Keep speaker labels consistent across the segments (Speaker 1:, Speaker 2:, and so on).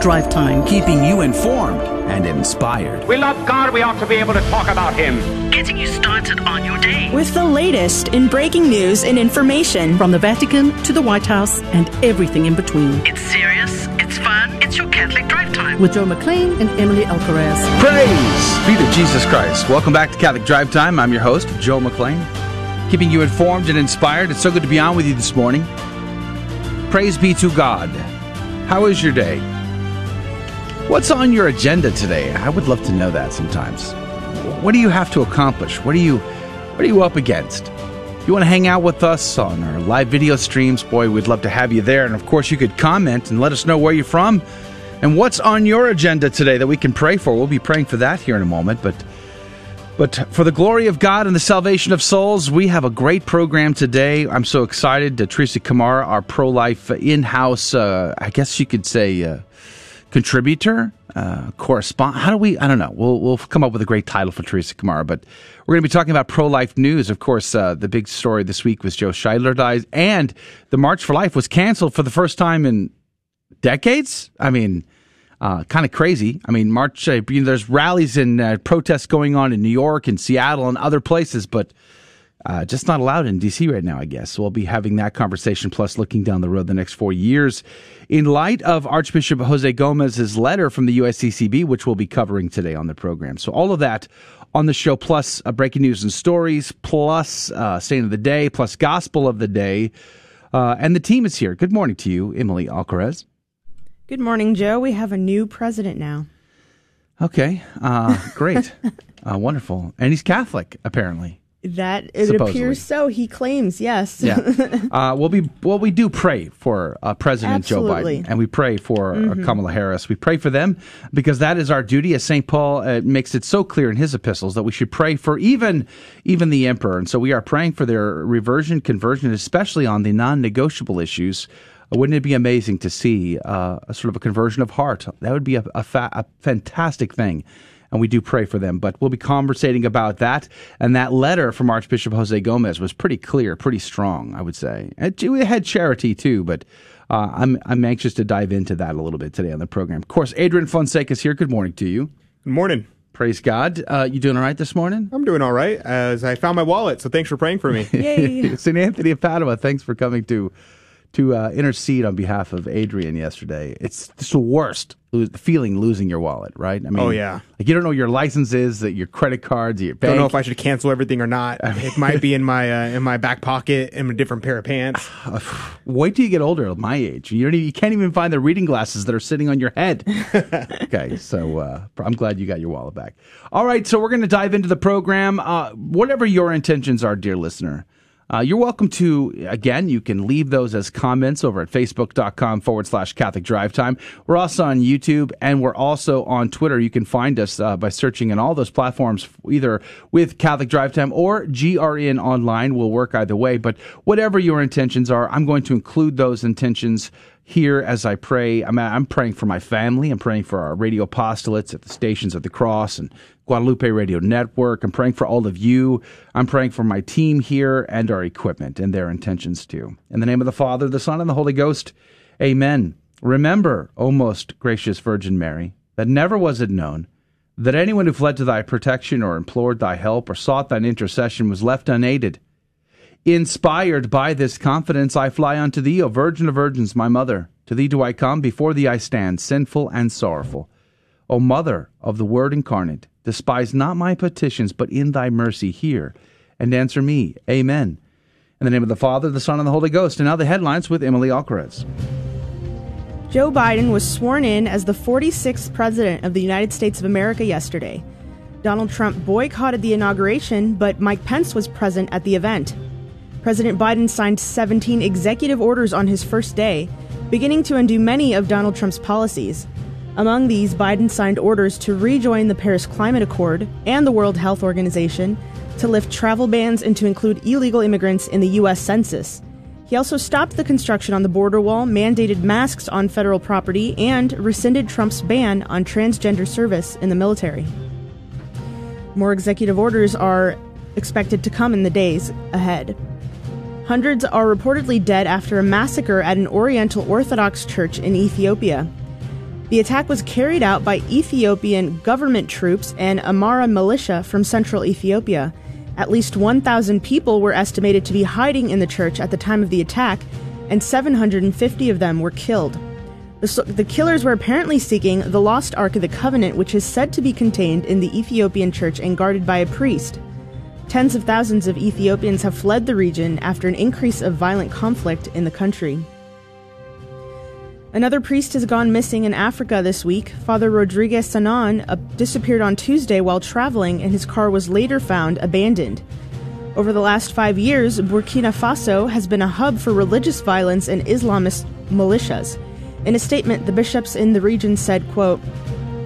Speaker 1: Drive Time, keeping you informed and inspired.
Speaker 2: We love God, we ought to be able to talk about Him.
Speaker 3: Getting you started on your day.
Speaker 4: With the latest in breaking news and information
Speaker 1: from the Vatican to the White House and everything in between.
Speaker 3: It's serious, it's fun, it's your Catholic Drive Time.
Speaker 1: With Joe McClain and Emily Alcaraz.
Speaker 5: Praise be to Jesus Christ. Welcome back to Catholic Drive Time. I'm your host, Joe McClain, keeping you informed and inspired. It's so good to be on with you this morning. Praise be to God. How is your day? What's on your agenda today? I would love to know that sometimes. What do you have to accomplish? What are you what are you up against? You want to hang out with us on our live video streams, boy, we'd love to have you there. And of course, you could comment and let us know where you're from and what's on your agenda today that we can pray for. We'll be praying for that here in a moment, but but for the glory of God and the salvation of souls, we have a great program today. I'm so excited. Teresa Kamara, our pro life in house, uh, I guess you could say, uh, contributor, uh, correspond. How do we? I don't know. We'll we'll come up with a great title for Teresa Kamara, but we're going to be talking about pro life news. Of course, uh, the big story this week was Joe Scheidler dies, and the March for Life was canceled for the first time in decades. I mean. Uh, kind of crazy. I mean, March. Uh, you know, there's rallies and uh, protests going on in New York and Seattle and other places, but uh, just not allowed in DC right now, I guess. So we'll be having that conversation, plus looking down the road the next four years in light of Archbishop Jose Gomez's letter from the USCCB, which we'll be covering today on the program. So all of that on the show, plus uh, breaking news and stories, plus uh, saint of the day, plus gospel of the day. Uh, and the team is here. Good morning to you, Emily Alcaraz.
Speaker 4: Good morning, Joe. We have a new president now.
Speaker 5: Okay, uh, great, uh, wonderful, and he's Catholic apparently.
Speaker 4: That it Supposedly. appears so. He claims, yes.
Speaker 5: yeah. Uh, well, we well we do pray for uh, President
Speaker 4: Absolutely.
Speaker 5: Joe Biden, and we pray for uh, mm-hmm. Kamala Harris. We pray for them because that is our duty. As Saint Paul uh, makes it so clear in his epistles that we should pray for even even the emperor. And so we are praying for their reversion, conversion, especially on the non-negotiable issues. Uh, wouldn't it be amazing to see uh, a sort of a conversion of heart? That would be a, a, fa- a fantastic thing and we do pray for them. But we'll be conversating about that. And that letter from Archbishop Jose Gomez was pretty clear, pretty strong, I would say. It, had charity too, but uh, I'm I'm anxious to dive into that a little bit today on the program. Of course, Adrian Fonseca is here. Good morning to you.
Speaker 6: Good morning.
Speaker 5: Praise God. Uh, you doing all right this morning?
Speaker 6: I'm doing all right as I found my wallet. So thanks for praying for me.
Speaker 4: Yay.
Speaker 5: St. Anthony of Padua, thanks for coming to to uh, intercede on behalf of Adrian yesterday. It's just the worst feeling losing your wallet, right?
Speaker 6: I mean, oh yeah,
Speaker 5: like you don't know your license is, that your credit cards, your bank.
Speaker 6: Don't know if I should cancel everything or not. it might be in my uh, in my back pocket in a different pair of pants.
Speaker 5: Wait till you get older, my age. You don't even, you can't even find the reading glasses that are sitting on your head. okay, so uh, I'm glad you got your wallet back. All right, so we're going to dive into the program. Uh, whatever your intentions are, dear listener. Uh, you're welcome to, again, you can leave those as comments over at facebook.com forward slash Catholic Drive Time. We're also on YouTube and we're also on Twitter. You can find us uh, by searching in all those platforms, either with Catholic Drive Time or GRN Online. will work either way. But whatever your intentions are, I'm going to include those intentions here as I pray. I'm, I'm praying for my family. I'm praying for our radio apostolates at the Stations of the Cross and Guadalupe Radio Network. I'm praying for all of you. I'm praying for my team here and our equipment and their intentions too. In the name of the Father, the Son, and the Holy Ghost, amen. Remember, O most gracious Virgin Mary, that never was it known that anyone who fled to thy protection or implored thy help or sought thine intercession was left unaided. Inspired by this confidence, I fly unto thee, O Virgin of Virgins, my mother. To thee do I come, before thee I stand, sinful and sorrowful. O Mother of the Word incarnate, despise not my petitions, but in thy mercy hear and answer me. Amen. In the name of the Father, the Son, and the Holy Ghost. And now the headlines with Emily Alcaraz.
Speaker 4: Joe Biden was sworn in as the 46th President of the United States of America yesterday. Donald Trump boycotted the inauguration, but Mike Pence was present at the event. President Biden signed 17 executive orders on his first day, beginning to undo many of Donald Trump's policies. Among these, Biden signed orders to rejoin the Paris Climate Accord and the World Health Organization, to lift travel bans and to include illegal immigrants in the U.S. Census. He also stopped the construction on the border wall, mandated masks on federal property, and rescinded Trump's ban on transgender service in the military. More executive orders are expected to come in the days ahead. Hundreds are reportedly dead after a massacre at an Oriental Orthodox church in Ethiopia. The attack was carried out by Ethiopian government troops and Amhara militia from central Ethiopia. At least 1,000 people were estimated to be hiding in the church at the time of the attack, and 750 of them were killed. The, the, killers were apparently seeking the lost Ark of the Covenant, which is said to be contained in the Ethiopian church and guarded by a priest. Tens of thousands of Ethiopians have fled the region after an increase of violent conflict in the country. Another priest has gone missing in Africa this week. Father Rodriguez Sanon uh, disappeared on Tuesday while traveling, and his car was later found abandoned. Over the last five years, Burkina Faso has been a hub for religious violence and Islamist militias. In a statement, the bishops in the region said, quote,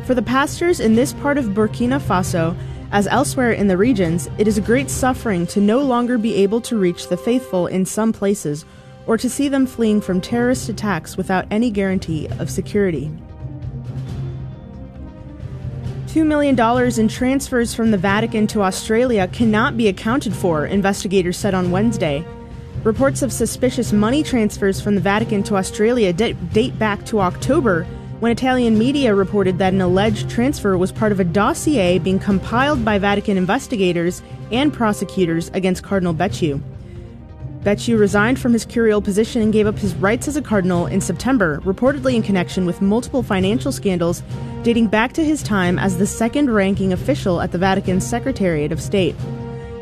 Speaker 4: For the pastors in this part of Burkina Faso, as elsewhere in the regions, it is a great suffering to no longer be able to reach the faithful in some places or to see them fleeing from terrorist attacks without any guarantee of security. $2 million in transfers from the Vatican to Australia cannot be accounted for, investigators said on Wednesday. Reports of suspicious money transfers from the Vatican to Australia date back to October, when Italian media reported that an alleged transfer was part of a dossier being compiled by Vatican investigators and prosecutors against Cardinal Becciu. Becciu resigned from his curial position and gave up his rights as a cardinal in September, reportedly in connection with multiple financial scandals dating back to his time as the second ranking official at the Vatican's Secretariat of State.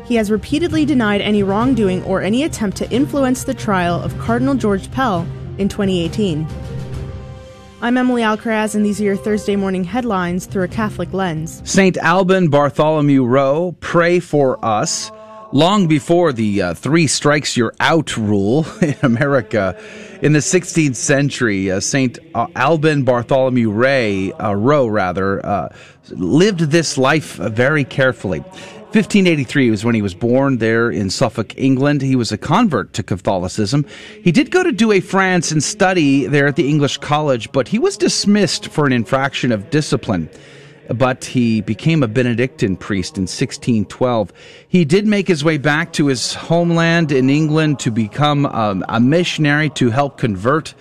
Speaker 4: He has repeatedly denied any wrongdoing or any attempt to influence the trial of Cardinal George Pell in 2018. I'm Emily Alcaraz, and these are your Thursday morning headlines through a Catholic lens.
Speaker 5: St. Alban Bartholomew Rowe, pray for us long before the uh, three strikes you're out rule in America. In the 16th century, uh, St. Uh, Alban Bartholomew Ray, uh, Rowe, rather, uh, lived this life very carefully. 1583 was when he was born there in Suffolk, England. He was a convert to Catholicism. He did go to Douai, France and study there at the English College, but he was dismissed for an infraction of discipline but he became a Benedictine priest in 1612. He did make his way back to his homeland in England to become um, a missionary to help convert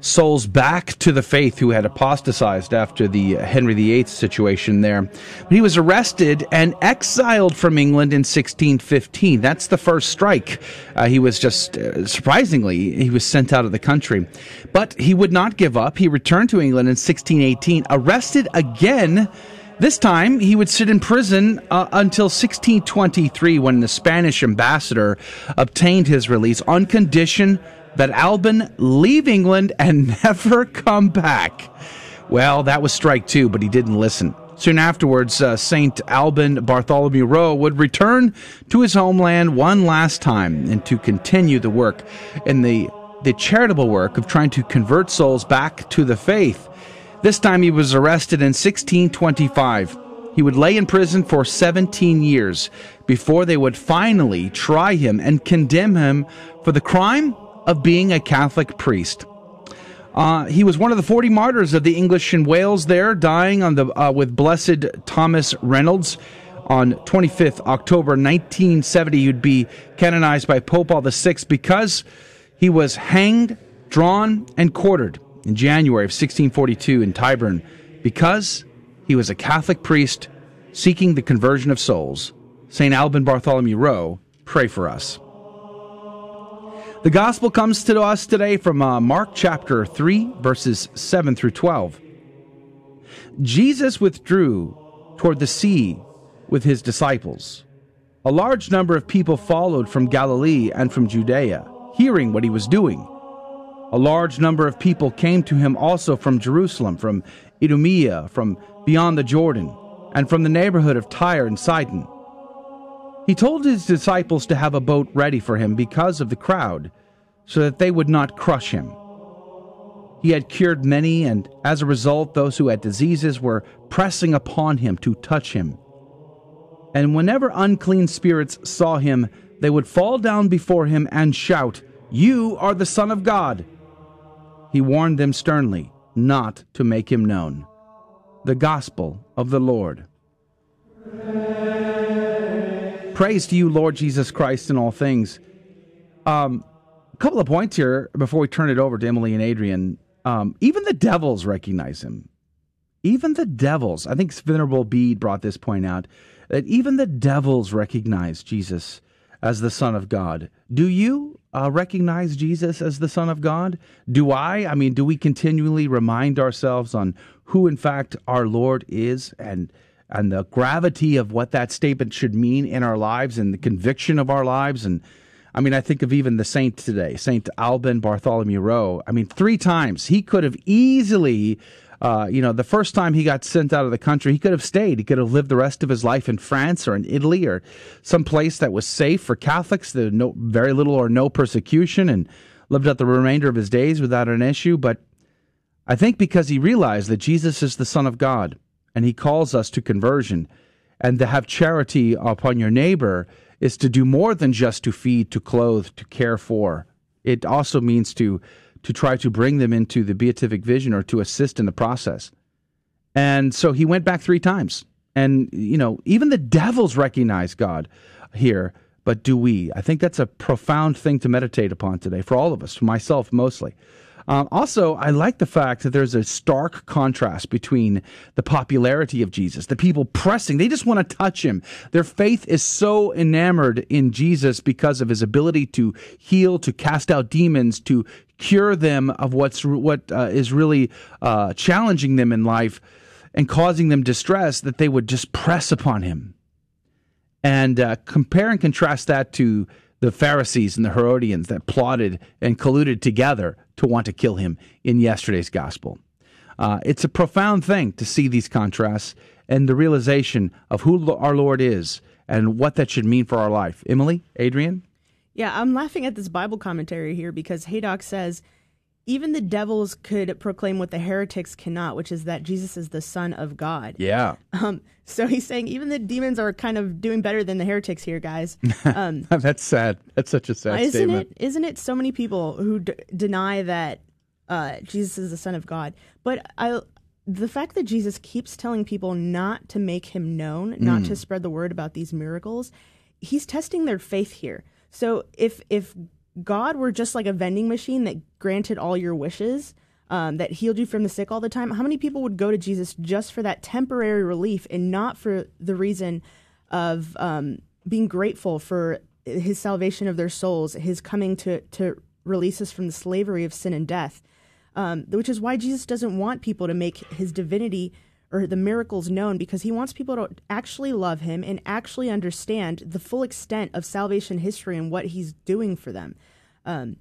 Speaker 5: souls back to the faith who had apostatized after the Henry VIII situation there. But he was arrested and exiled from England in 1615. That's the first strike. Uh, he was just, uh, surprisingly, he was sent out of the country. But he would not give up. He returned to England in 1618, arrested again. This time, he would sit in prison uh, until 1623 when the Spanish ambassador obtained his release on condition that Alban leave England and never come back. Well, that was strike two, but he didn't listen. Soon afterwards, uh, St. Alban Bartholomew Rowe would return to his homeland one last time and to continue the work in the, the charitable work of trying to convert souls back to the faith. This time he was arrested in 1625. He would lay in prison for 17 years before they would finally try him and condemn him for the crime of being a Catholic priest. Uh, he was one of the 40 martyrs of the English in Wales there, dying on the uh, with Blessed Thomas Reynolds on 25th October 1970. He'd be canonized by Pope Paul VI because he was hanged, drawn, and quartered in January of 1642 in Tyburn because he was a Catholic priest seeking the conversion of souls. St. Alban Bartholomew Rowe, pray for us. The gospel comes to us today from uh, Mark chapter 3, verses 7 through 12. Jesus withdrew toward the sea with his disciples. A large number of people followed from Galilee and from Judea, hearing what he was doing. A large number of people came to him also from Jerusalem, from Idumea, from beyond the Jordan, and from the neighborhood of Tyre and Sidon. He told his disciples to have a boat ready for him because of the crowd, so that they would not crush him. He had cured many, and as a result, those who had diseases were pressing upon him to touch him. And whenever unclean spirits saw him, they would fall down before him and shout, You are the Son of God! He warned them sternly not to make him known. The Gospel of the Lord. Praise to you, Lord Jesus Christ, in all things. Um, a couple of points here before we turn it over to Emily and Adrian. Um, even the devils recognize him. even the devils, I think Venerable Bede brought this point out, that even the devils recognize Jesus as the Son of God. Do you uh, recognize Jesus as the Son of God? Do I? I mean, do we continually remind ourselves on who, in fact, our Lord is and and the gravity of what that statement should mean in our lives and the conviction of our lives? And I mean, I think of even the saint today, Saint Alban Bartholomew Rowe. I mean, three times he could have easily uh, you know, the first time he got sent out of the country, he could have stayed. He could have lived the rest of his life in France or in Italy or some place that was safe for Catholics. There no very little or no persecution, and lived out the remainder of his days without an issue. But I think because he realized that Jesus is the Son of God, and he calls us to conversion, and to have charity upon your neighbor is to do more than just to feed, to clothe, to care for. It also means to to try to bring them into the beatific vision or to assist in the process. And so he went back three times. And, you know, even the devils recognize God here, but do we? I think that's a profound thing to meditate upon today for all of us, for myself mostly. Um, also, I like the fact that there's a stark contrast between the popularity of Jesus, the people pressing, they just want to touch him. Their faith is so enamored in Jesus because of his ability to heal, to cast out demons, to cure them of what's what uh, is really uh, challenging them in life and causing them distress that they would just press upon him. And uh, compare and contrast that to the Pharisees and the Herodians that plotted and colluded together to want to kill him in yesterday's gospel. Uh, it's a profound thing to see these contrasts and the realization of who our Lord is and what that should mean for our life. Emily, Adrian?
Speaker 4: Yeah, I'm laughing at this Bible commentary here because Haydock says even the devils could proclaim what the heretics cannot, which is that Jesus is the Son of God.
Speaker 5: Yeah.
Speaker 4: Um, so he's saying even the demons are kind of doing better than the heretics here, guys. Um,
Speaker 5: That's sad. That's such a sad
Speaker 4: isn't
Speaker 5: statement.
Speaker 4: It, isn't it so many people who d- deny that uh, Jesus is the Son of God? But I, the fact that Jesus keeps telling people not to make him known, not
Speaker 5: Mm.
Speaker 4: to spread the word about these miracles, he's testing their faith here. So if if God were just like a vending machine that granted all your wishes, um, that healed you from the sick all the time, how many people would go to Jesus just for that temporary relief and not for the reason of um, being grateful for his salvation of their souls, his coming to to release us from the slavery of sin and death? Um, which is why Jesus doesn't want people to make his divinity or the miracles known because he wants people to actually love him and actually understand the full extent of salvation history and what he's doing for them. Um,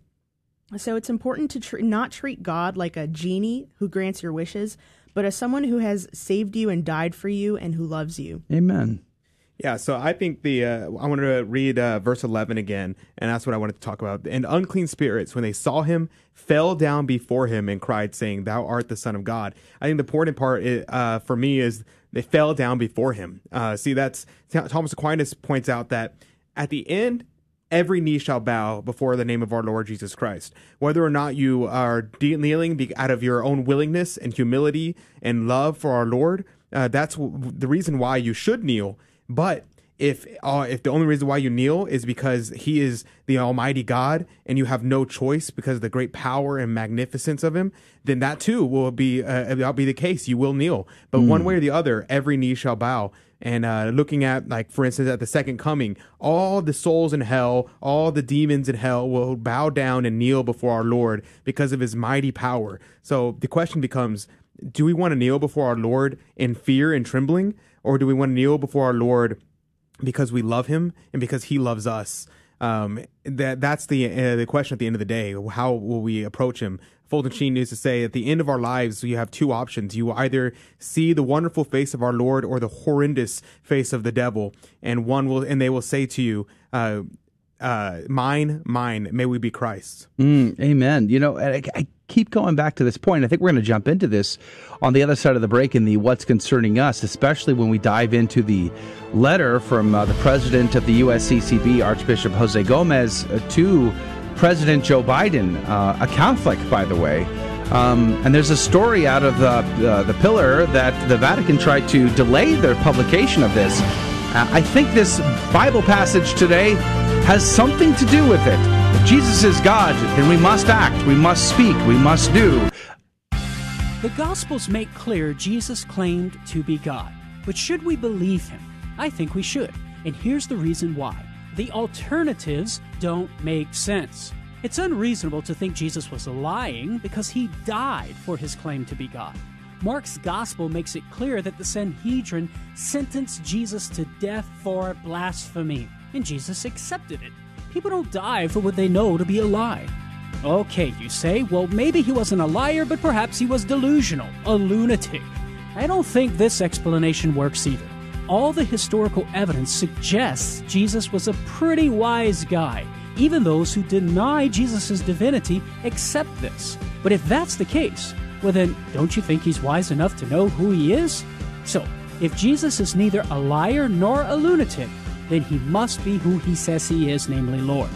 Speaker 4: so it's important to tr- not treat God like a genie who grants your wishes, but as someone who has saved you and died for you and who loves you.
Speaker 5: Amen.
Speaker 6: Yeah, so I think the uh, I wanted to read uh, verse eleven again, and that's what I wanted to talk about. And unclean spirits, when they saw him, fell down before him and cried, saying, "Thou art the Son of God." I think the important part i- uh, for me is they fell down before him. Uh, see, that's Thomas Aquinas points out that at the end, every knee shall bow before the name of our Lord Jesus Christ. Whether or not you are de- kneeling out of your own willingness and humility and love for our Lord, uh, that's w- the reason why you should kneel. But if uh, if the only reason why you kneel is because He is the Almighty God and you have no choice because of the great power and magnificence of Him, then that too will be uh, that'll be the case. You will kneel, but one way or the other, every knee shall bow. And uh, looking at, like, for instance, at the second coming, all the souls in hell, all the demons in hell will bow down and kneel before our Lord because of his mighty power. So the question becomes do we want to kneel before our Lord in fear and trembling, or do we want to kneel before our Lord because we love him and because he loves us? Um, that that's the uh, the question at the end of the day. How will we approach him? Fulton Sheen used to say, at the end of our lives, you have two options. You either see the wonderful face of our Lord or the horrendous face of the devil, and one will, and they will say to you, uh, uh, "Mine, mine, may we be Christ."
Speaker 5: Mm, amen. You know, I, I keep going back to this point. I think we're going to jump into this on the other side of the break in the what's concerning us, especially when we dive into the letter from uh, the president of the USCCB, Archbishop Jose Gomez, uh, to President Joe Biden, uh, a Catholic, by the way. Um, and there's a story out of the, the pillar that the Vatican tried to delay the publication of this. Uh, I think this Bible passage today has something to do with it. If Jesus is God, then we must act, we must speak, we must do.
Speaker 7: The Gospels make clear Jesus claimed to be God. But should we believe him? I think we should. And here's the reason why the alternatives don't make sense. It's unreasonable to think Jesus was lying because he died for his claim to be God. Mark's gospel makes it clear that the Sanhedrin sentenced Jesus to death for blasphemy, and Jesus accepted it. People don't die for what they know to be a lie. Okay, you say, well, maybe he wasn't a liar, but perhaps he was delusional, a lunatic. I don't think this explanation works either. All the historical evidence suggests Jesus was a pretty wise guy. Even those who deny Jesus' divinity accept this. But if that's the case, well then, don't you think he's wise enough to know who he is? So, if Jesus is neither a liar nor a lunatic, then he must be who he says he is, namely Lord.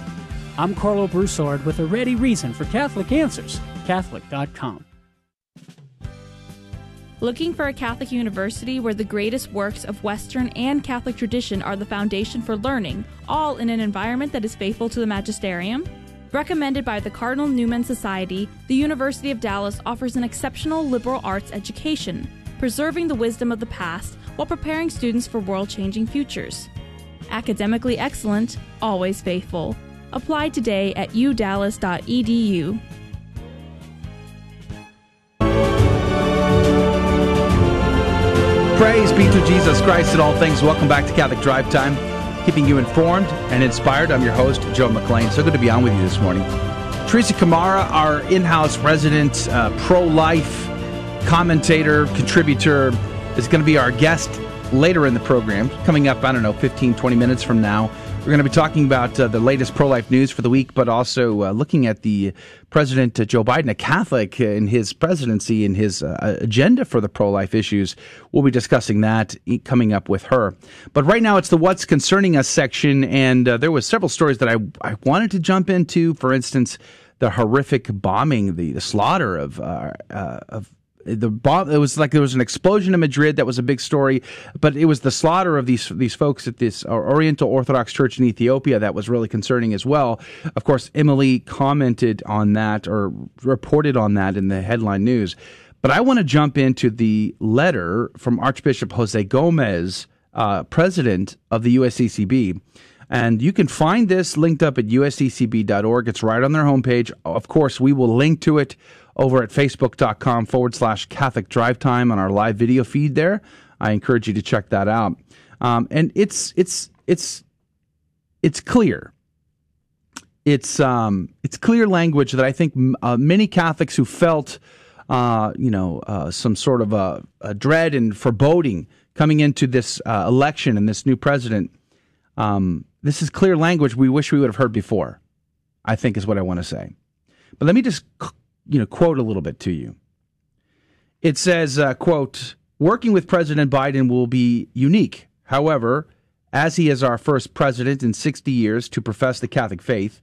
Speaker 7: I'm Karlo Broussard with a ready reason for Catholic Answers, Catholic.com.
Speaker 8: Looking for a Catholic university where the greatest works of Western and Catholic tradition are the foundation for learning, all in an environment that is faithful to the magisterium? Recommended by the Cardinal Newman Society, the University of Dallas offers an exceptional liberal arts education, preserving the wisdom of the past while preparing students for world changing futures. Academically excellent, always faithful. Apply today at udallas.edu.
Speaker 5: Praise be to Jesus Christ in all things. Welcome back to Catholic Drive Time, keeping you informed and inspired. I'm your host, Joe McClain. So good to be on with you this morning. Teresa Kamara, our in house resident uh, pro life commentator, contributor, is going to be our guest later in the program, coming up, I don't know, 15, 20 minutes from now. We're going to be talking about uh, the latest pro life news for the week, but also uh, looking at the President uh, Joe Biden, a Catholic, uh, in his presidency and his uh, agenda for the pro life issues. We'll be discussing that coming up with her. But right now, it's the What's Concerning Us section, and uh, there was several stories that I, I wanted to jump into. For instance, the horrific bombing, the, the slaughter of, of the bomb it was like there was an explosion in Madrid that was a big story but it was the slaughter of these these folks at this Oriental Orthodox Church in Ethiopia that was really concerning as well of course Emily commented on that or reported on that in the headline news but I want to jump into the letter from Archbishop Jose Gomez uh, president of the USCCB and you can find this linked up at usccb.org. It's right on their homepage. Of course, we will link to it over at facebook.com forward slash Catholic Drive Time on our live video feed there. I encourage you to check that out. Um, and it's it's it's it's clear. It's um, it's clear language that I think uh, many Catholics who felt uh, you know uh, some sort of a, a, dread and foreboding coming into this uh, election and this new president. Um, this is clear language we wish we would have heard before. I think is what I want to say. But let me just you know, quote a little bit to you. It says, uh, quote, working with President Biden will be unique. However, as he is our first president in 60 years to profess the Catholic faith,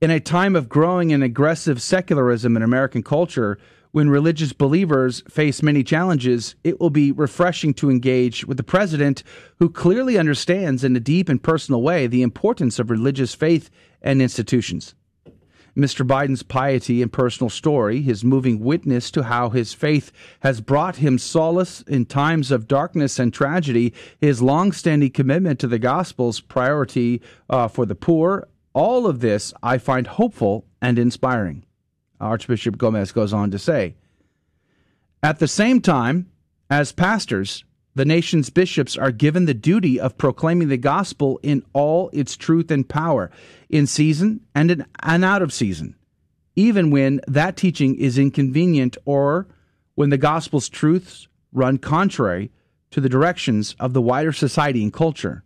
Speaker 5: in a time of growing and aggressive secularism in American culture, when religious believers face many challenges, it will be refreshing to engage with the president who clearly understands in a deep and personal way the importance of religious faith and institutions. Mr. Biden's piety and personal story, his moving witness to how his faith has brought him solace in times of darkness and tragedy, his long-standing commitment to the gospel's priority uh, for the poor, all of this I find hopeful and inspiring. Archbishop Gomez goes on to say. At the same time, as pastors, the nation's bishops are given the duty of proclaiming the gospel in all its truth and power, in season and, in, and out of season, even when that teaching is inconvenient or when the gospel's truths run contrary to the directions of the wider society and culture.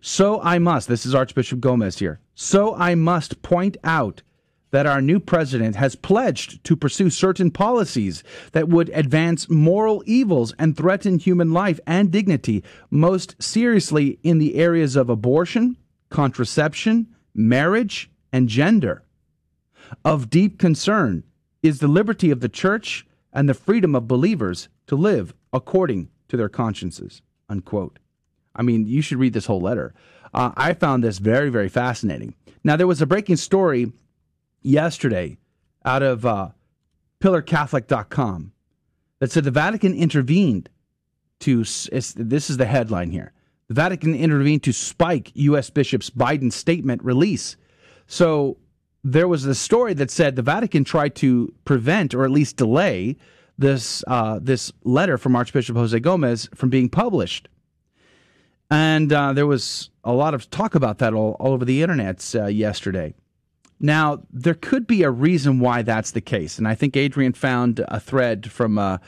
Speaker 5: So I must, this is Archbishop Gomez here, so I must point out that our new president has pledged to pursue certain policies that would advance moral evils and threaten human life and dignity, most seriously in the areas of abortion, contraception, marriage, and gender. Of deep concern is the liberty of the church and the freedom of believers to live according to their consciences. Unquote. I mean, you should read this whole letter. Uh, I found this very, very fascinating. Now, there was a breaking story yesterday out of uh, pillarcatholic.com that said the Vatican intervened to, this is the headline here. The Vatican intervened to spike U.S. Bishop's Biden statement release. So there was a story that said the Vatican tried to prevent or at least delay this uh, this letter from Archbishop Jose Gomez from being published. And uh, there was a lot of talk about that all, all over the internet uh, yesterday. Now, there could be a reason why that's the case. And I think Adrian found a thread from uh,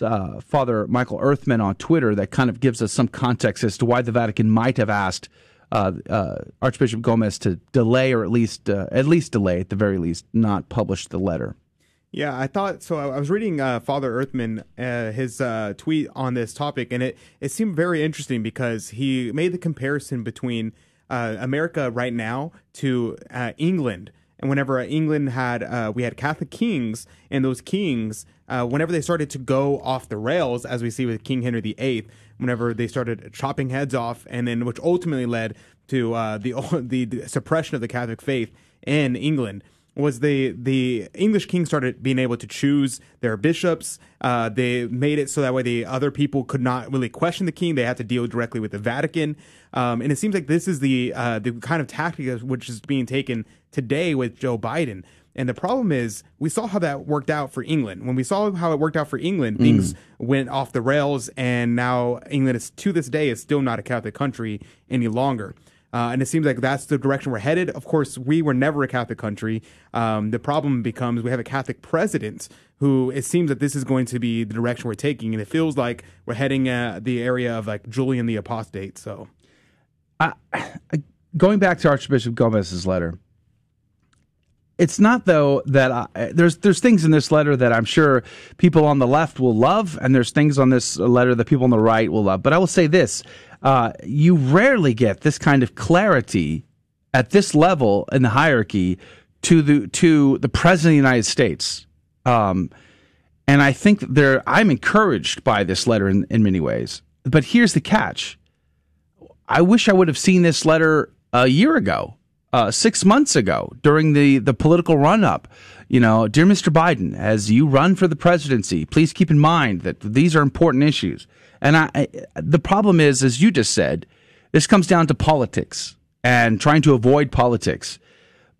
Speaker 5: uh, Father Michael Earthman on Twitter that kind of gives us some context as to why the Vatican might have asked uh, uh, Archbishop Gomez to delay, or at least uh, at least delay, at the very least, not publish the letter.
Speaker 6: Yeah, I thought so. I was reading uh, Father Earthman uh, his uh, tweet on this topic, and it it seemed very interesting because he made the comparison between America right now to England and whenever England had, uh, we had Catholic kings, and those kings, uh, whenever they started to go off the rails, as we see with King Henry VIII, whenever they started chopping heads off, and then which ultimately led to uh, the the suppression of the Catholic faith in England was the the English king started being able to choose their bishops. Uh, they made it so that way the other people could not really question the king. They had to deal directly with the Vatican. Um, and it seems like this is the uh, the kind of tactic which is being taken today with Joe Biden. And the problem is, we saw how that worked out for England. When we saw how it worked out for England, mm. things went off the rails, and now England is to this day is still not a Catholic country any longer. Uh, and it seems like that's the direction we're headed. Of course, we were never a Catholic country. Um, the problem becomes we have a Catholic president who it seems that this is going to be the direction we're taking, and it feels like we're heading uh, the area of like Julian the Apostate. So,
Speaker 5: uh, going back to Archbishop Gomez's letter, it's not though that I, there's there's things in this letter that I'm sure people on the left will love, and there's things on this letter that people on the right will love. But I will say this: uh, you rarely get this kind of clarity at this level in the hierarchy to the to the president of the United States. Um, and I think there, I'm encouraged by this letter in, in many ways. But here's the catch: I wish I would have seen this letter a year ago, uh, six months ago, during the the political run up. You know, dear Mr. Biden, as you run for the presidency, please keep in mind that these are important issues. And I, I, the problem is, as you just said, this comes down to politics and trying to avoid politics.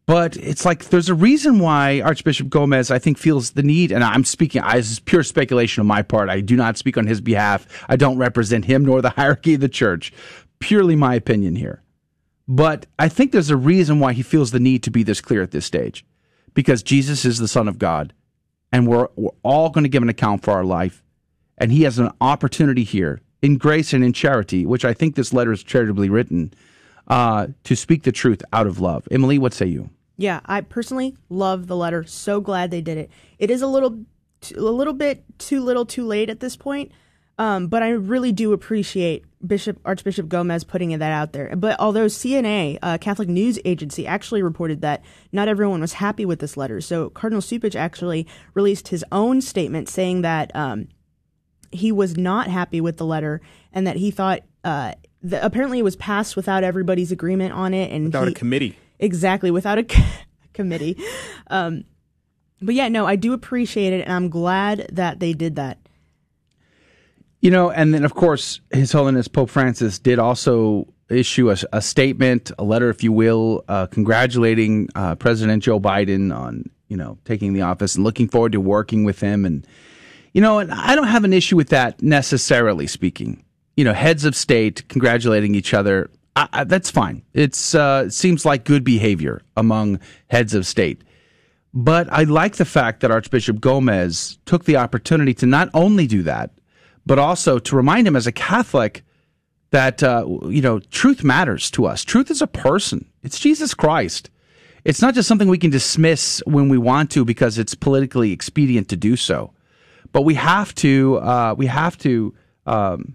Speaker 5: But it's like there's a reason why Archbishop Gomez, I think, feels the need, and I'm speaking, I, this is pure speculation on my part. I do not speak on his behalf. I don't represent him nor the hierarchy of the church. Purely my opinion here. But I think there's a reason why he feels the need to be this clear at this stage. Because Jesus is the Son of God, and we're, we're all going to give an account for our life. And he has an opportunity here in grace and in charity, which I think this letter is charitably written, uh, to speak the truth out of love. Emily, what say you?
Speaker 4: Yeah, I personally love the letter. So glad they did it. It is a little, a little bit too little, too late at this point. Um, but I really do appreciate Bishop Archbishop Gomez putting that out there. But although CNA, a Catholic news agency, actually reported that not everyone was happy with this letter, so Cardinal Cupich actually released his own statement saying that um, he was not happy with the letter and that he thought uh, the, apparently it was passed without everybody's agreement on it and
Speaker 6: without
Speaker 4: he,
Speaker 6: a committee.
Speaker 4: Exactly, without a committee. Um, but yeah, no, I do appreciate it, and I'm glad that they did that.
Speaker 5: You know, and then of course, His Holiness Pope Francis did also issue a, a statement, a letter, if you will, uh, congratulating uh, President Joe Biden on you know taking the office and looking forward to working with him and you know, and I don't have an issue with that necessarily speaking. You know, heads of state congratulating each other, I, I, that's fine. It's uh, it seems like good behavior among heads of state. But I like the fact that Archbishop Gomez took the opportunity to not only do that, but also to remind him as a Catholic that uh, you know truth matters to us. Truth is a person. It's Jesus Christ. It's not just something we can dismiss when we want to because it's politically expedient to do so but we have to uh, we have to um,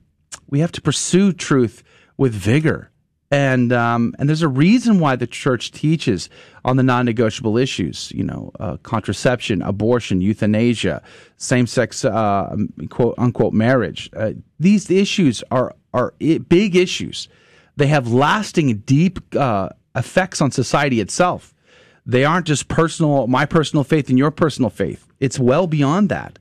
Speaker 5: we have to pursue truth with vigor. And um, and there's a reason why the church teaches on the non-negotiable issues, you know, uh, contraception, abortion, euthanasia, same-sex uh, quote unquote marriage. Uh, these issues are are big issues. They have lasting, deep uh, effects on society itself they aren't just personal, my personal faith and your personal faith. It's well beyond that.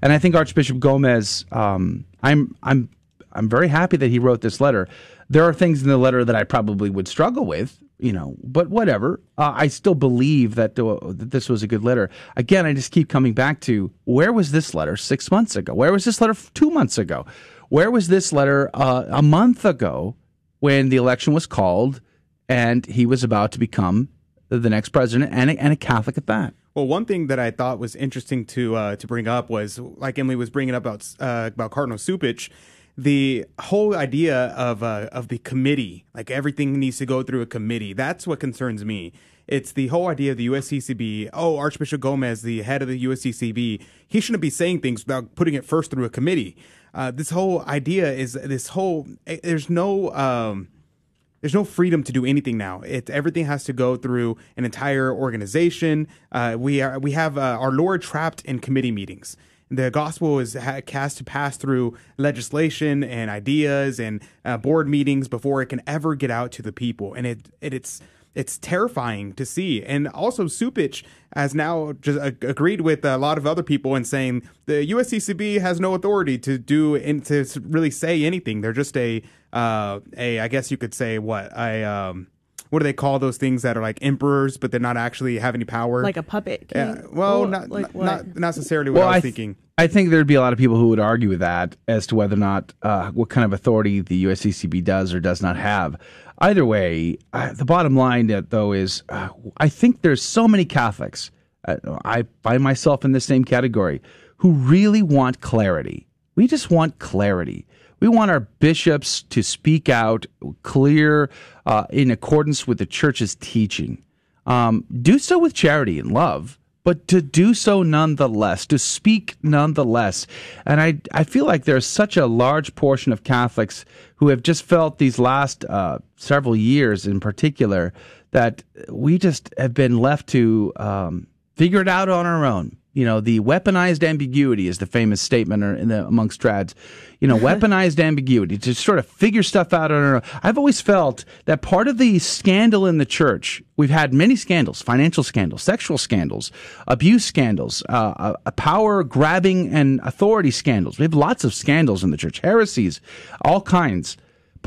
Speaker 5: And I think Archbishop Gomez, um, I'm, I'm, I'm very happy that he wrote this letter. There are things in the letter that I probably would struggle with, you know, but whatever. Uh, I still believe that, uh, that this was a good letter. Again, I just keep coming back to where was this letter six months ago? Where was this letter two months ago? Where was this letter uh, a month ago when the election was called and he was about to become the next president and a, and a Catholic at that?
Speaker 6: Well, one thing that I thought was interesting to uh, to bring up was, like Emily was bringing up about uh, about Cardinal Cupich, the whole idea of uh, of the committee, like everything needs to go through a committee. That's what concerns me. It's the whole idea of the USCCB. Oh, Archbishop Gomez, the head of the USCCB, he shouldn't be saying things without putting it first through a committee. Uh, this whole idea is this whole. eh, There's no. Um, there's no freedom to do anything now. It everything has to go through an entire organization. Uh, we are we have uh, our Lord trapped in committee meetings. The gospel is cast to pass through legislation and ideas and uh, board meetings before it can ever get out to the people, and it, it it's it's terrifying to see. And also, Cupich has now just agreed with a lot of other people in saying the USCCB has no authority to do and to really say anything. They're just a uh, a I guess you could say what I um what do they call those things that are like emperors but they're not actually have any power
Speaker 4: Like a puppet. king?
Speaker 6: yeah well
Speaker 4: Or,
Speaker 6: not
Speaker 4: like
Speaker 6: not,
Speaker 4: what?
Speaker 6: not necessarily what
Speaker 5: Well,
Speaker 6: I was
Speaker 5: I th-
Speaker 6: thinking
Speaker 5: I think there'd be a lot of people who would argue with that as to whether or not uh, what kind of authority the USCCB does or does not have. Either way, uh, the bottom line, uh, though, is uh, I think there's so many Catholics. Uh, I find myself in the same category who really want clarity. We just want clarity. We want our bishops to speak out clear uh, in accordance with the church's teaching. Um, do so with charity and love, but to do so nonetheless, to speak nonetheless. And I, I feel like there's such a large portion of Catholics who have just felt these last uh, several years in particular that we just have been left to um, figure it out on our own. You know, the weaponized ambiguity is the famous statement in the, amongst trads. You know, weaponized ambiguity to sort of figure stuff out on our own. I've always felt that part of the scandal in the church, we've had many scandals, financial scandals, sexual scandals, abuse scandals, uh, uh, power grabbing and authority scandals. We have lots of scandals in the church, heresies, all kinds.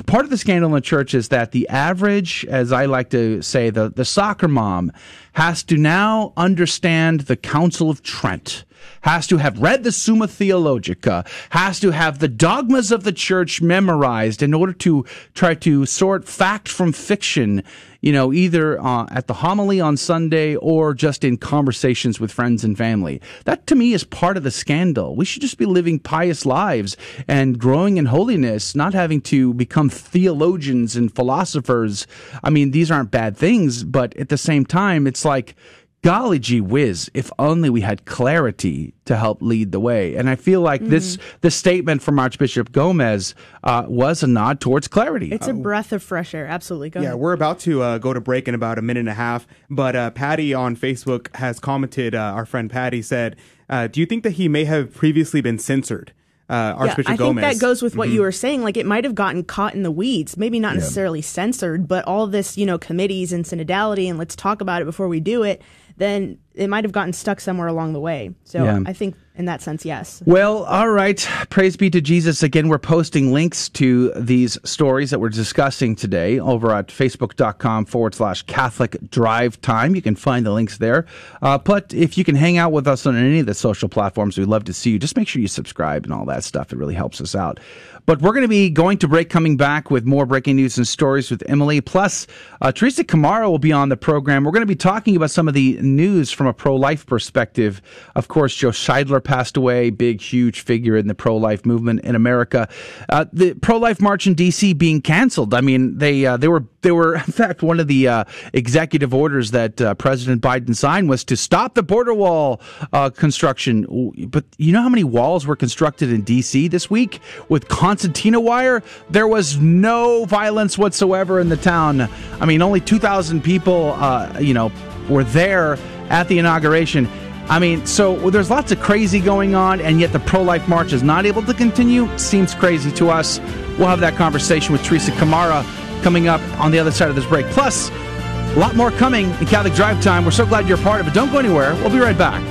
Speaker 5: Part of the scandal in the church is that the average, as I like to say, the, the soccer mom has to now understand the Council of Trent, has to have read the Summa Theologica, has to have the dogmas of the church memorized in order to try to sort fact from fiction, you know, either uh, at the homily on Sunday or just in conversations with friends and family. That to me is part of the scandal. We should just be living pious lives and growing in holiness, not having to become theologians and philosophers. I mean, these aren't bad things, but at the same time, it's like, golly gee whiz, if only we had clarity to help lead the way. And I feel like this this statement from Archbishop Gomez uh, was a nod towards clarity.
Speaker 4: It's a breath of fresh air. Absolutely. Go
Speaker 6: Yeah,
Speaker 4: ahead.
Speaker 6: we're about to uh, go to break in about a minute and a half. But uh, Patty on Facebook has commented. Uh, our friend Patty said, uh, "Do you think that he may have previously been censored?" Uh, Archbishop
Speaker 4: yeah, I
Speaker 6: Gomez.
Speaker 4: think that goes with what
Speaker 5: Mm-hmm.
Speaker 4: you were saying. Like it might have gotten caught in the weeds, maybe not necessarily censored, but all this, you know, committees and synodality and let's talk about it before we do it. Then it might have gotten stuck somewhere along the way. So
Speaker 5: Yeah.
Speaker 4: I think in that sense, yes.
Speaker 5: Well, all right. Praise be to Jesus. Again, we're posting links to these stories that we're discussing today over at facebook.com forward slash Catholic Drive Time. You can find the links there. Uh, but if you can hang out with us on any of the social platforms, we'd love to see you. Just make sure you subscribe and all that stuff. It really helps us out. But we're going to be going to break, coming back with more breaking news and stories with Emily. Plus, uh, Teresa Kamara will be on the program. We're going to be talking about some of the news from a pro life perspective. Of course, Joe Scheidler passed away, big, huge figure in the pro life movement in America. Uh, the pro life march in D.C. being canceled. I mean, they uh, they were they were in fact one of the uh, executive orders that uh, President Biden signed was to stop the border wall uh, construction. But you know how many walls were constructed in D.C. this week with concertina wire? There was no violence whatsoever in the town. I mean, only two thousand people, uh, you know, were there at the inauguration. I mean, so well, there's lots of crazy going on, and yet the pro life march is not able to continue. Seems crazy to us. We'll have that conversation with Teresa Kamara coming up on the other side of this break. Plus, A lot more coming in Catholic Drive Time. We're so glad you're a part of it. Don't go anywhere. We'll be right back.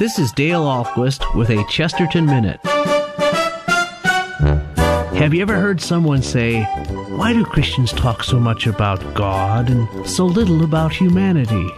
Speaker 9: This is Dale Ahlquist with a Chesterton Minute. Have you ever heard someone say, Why do Christians talk so much about God and so little about humanity?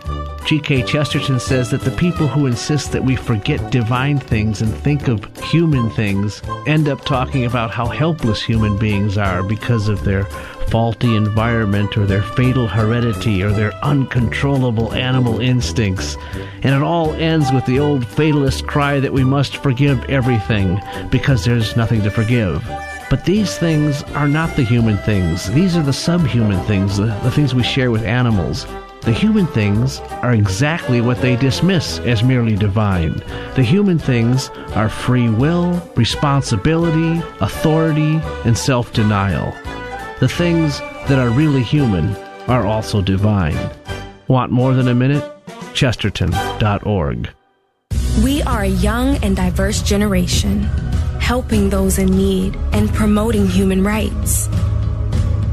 Speaker 9: G.K. Chesterton says that the people who insist that we forget divine things and think of human things end up talking about how helpless human beings are because of their faulty environment or their fatal heredity or their uncontrollable animal instincts. And it all ends with the old fatalist cry that we must forgive everything because there's nothing to forgive. But these things are not the human things. These are the subhuman things, the, the things we share with animals. The human things are exactly what they dismiss as merely divine. The human things are free will, responsibility, authority, and self denial. The things that are really human are also divine. Want more than a minute? Chesterton.org.
Speaker 10: We are a young and diverse generation helping those in need, and promoting human rights.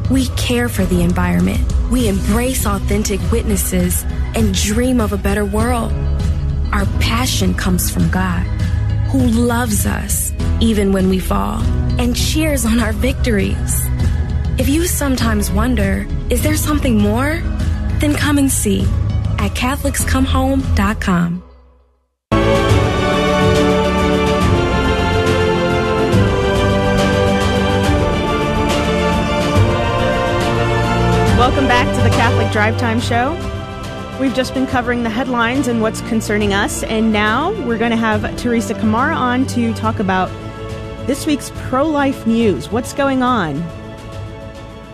Speaker 10: We care for the environment. We embrace authentic witnesses and dream of a better world. Our passion comes from God, who loves us even when we fall and cheers on our victories. If you sometimes wonder, is there something more? Then come and see at CatholicsComeHome.com.
Speaker 4: Drive Time Show. We've just been covering the headlines and what's concerning us, and now we're going to have Teresa Kamara on to talk about this week's pro life news. What's going on?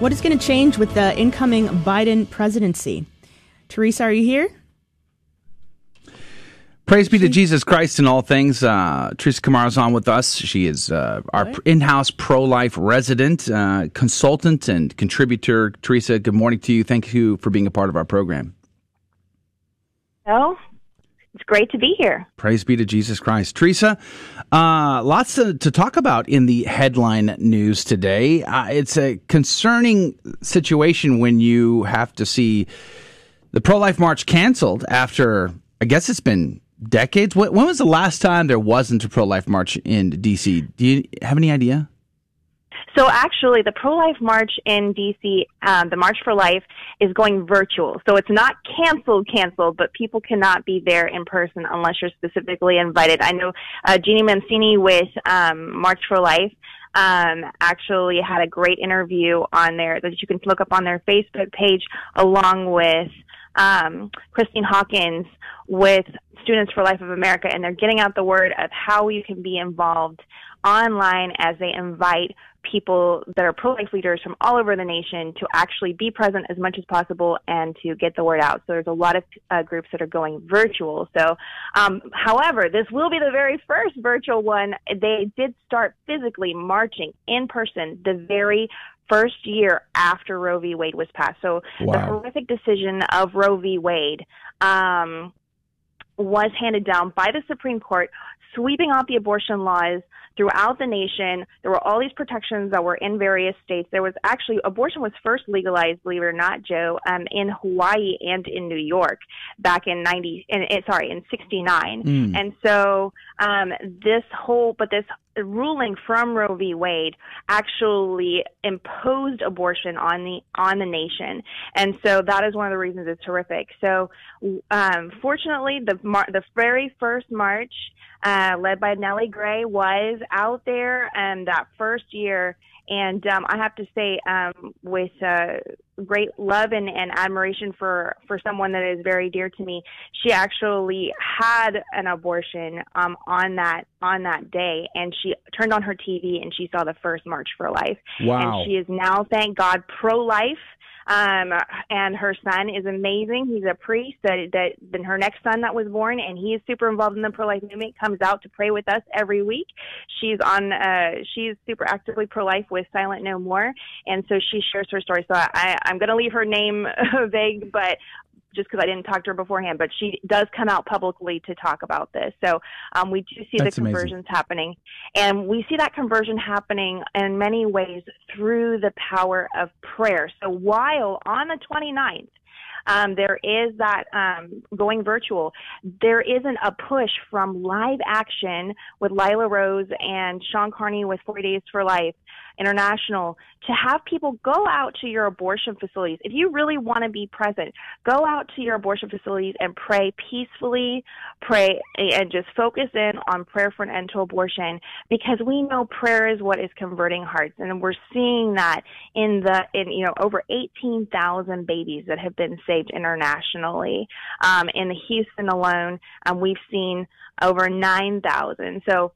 Speaker 4: What is going to change with the incoming Biden presidency? Teresa, are you here?
Speaker 5: Praise be to Jesus Christ in all things. Uh, Teresa Kamara is on with us. She is uh, our in-house pro-life resident, uh, consultant, and contributor. Teresa, good morning to you. Thank you for being a part of our program.
Speaker 11: Oh, it's great to be here.
Speaker 5: Praise be to Jesus Christ. Teresa, uh, lots to, to, talk about in the headline news today. Uh, it's a concerning situation when you have to see the pro-life march canceled after, I guess it's been decades. When was the last time there wasn't a pro life march in D.C.? Do you have any idea?
Speaker 11: So actually, the pro-life march in DC, um, the March for Life, is going virtual. So it's not canceled, canceled, but people cannot be there in person unless you're specifically invited. I know uh, Jeannie Mancini with um, March for Life um, actually had a great interview on there that you can look up on their Facebook page, along with um, Kristan Hawkins with Students for Life of America, and they're getting out the word of how you can be involved online as they invite people that are pro-life leaders from all over the nation to actually be present as much as possible and to get the word out. So there's a lot of uh, groups that are going virtual. So, um, however, this will be the very first virtual one. They did start physically marching in person the very first year after Roe v. Wade was passed. So wow. the horrific decision of Roe v. Wade. Um, was handed down by the Supreme Court, sweeping out the abortion laws throughout the nation. There were all these protections that were in various states. There was actually abortion was first legalized, believe it or not, Joe, um, in Hawaii and in New York back in ninety. In, in, sorry, in sixty nine. Mm. And so um, this whole, but this ruling from Roe v. Wade actually imposed abortion on the on the nation, and so that is one of the reasons it's horrific. So, um, fortunately, the mar- the very first march uh, led by Nellie Gray was out there, and that first year and um, I have to say, um, with uh, great love and, and admiration for, for someone that is very dear to me, she actually had an abortion um, on that on that day, and she turned on her TV and she saw the first March for Life.
Speaker 5: Wow!
Speaker 11: And she is now, thank God, pro life. Um, and her son is amazing. He's a priest that, that, then her next son that was born and he is super involved in the pro-life movement, comes out to pray with us every week. She's on, uh, she's super actively pro-life with Silent No More. And so she shares her story. So I, I'm going to leave her name vague, but just because I didn't talk to her beforehand, but she does come out publicly to talk about this. So um, we do see
Speaker 5: That's
Speaker 11: the
Speaker 5: amazing.
Speaker 11: conversions happening, and we see that conversion happening in many ways through the power of prayer. So while on the 29th um, there is that um, going virtual. There isn't a push from live action with Lila Rose and Shawn Carney with 40 Days for Life International to have people go out to your abortion facilities. If you really want to be present, go out to your abortion facilities and pray peacefully, pray and just focus in on prayer for an end to abortion because we know prayer is what is converting hearts and we're seeing that in the in you know over 18,000 babies that have been saved internationally. Um, in Houston alone, um, we've seen over 9,000. So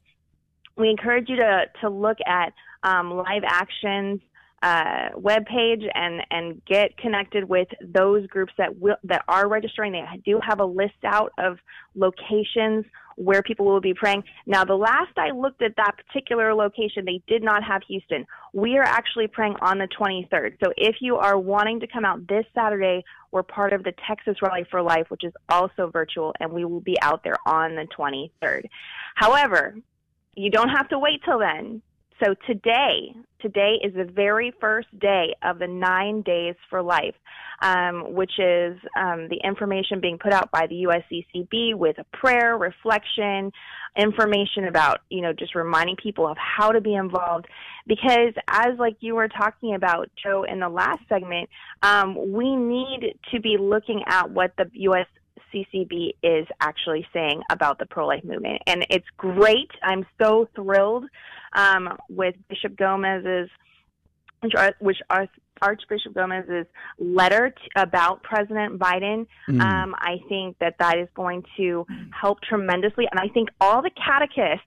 Speaker 11: we encourage you to to look at um, live actions uh, web page and and get connected with those groups that will that are registering. They do have a list out of locations where people will be praying. Now, the last I looked at that particular location, they did not have Houston. We are actually praying on the 23rd. So if you are wanting to come out this Saturday, we're part of the Texas Rally for Life, which is also virtual, and we will be out there on the 23rd. However, you don't have to wait till then. So today, today is the very first day of the nine days for life, um, which is um, the information being put out by the USCCB with a prayer, reflection, information about, you know, just reminding people of how to be involved. Because as like you were talking about, Joe, in the last segment, um, we need to be looking at what the US CCB is actually saying about the pro life movement. And it's great. I'm so thrilled um, with Bishop Gomez's, which, are, which are Archbishop Gomez's letter to, about President Biden.
Speaker 12: Mm.
Speaker 11: Um, I think that that is going to help tremendously, and I think all the catechists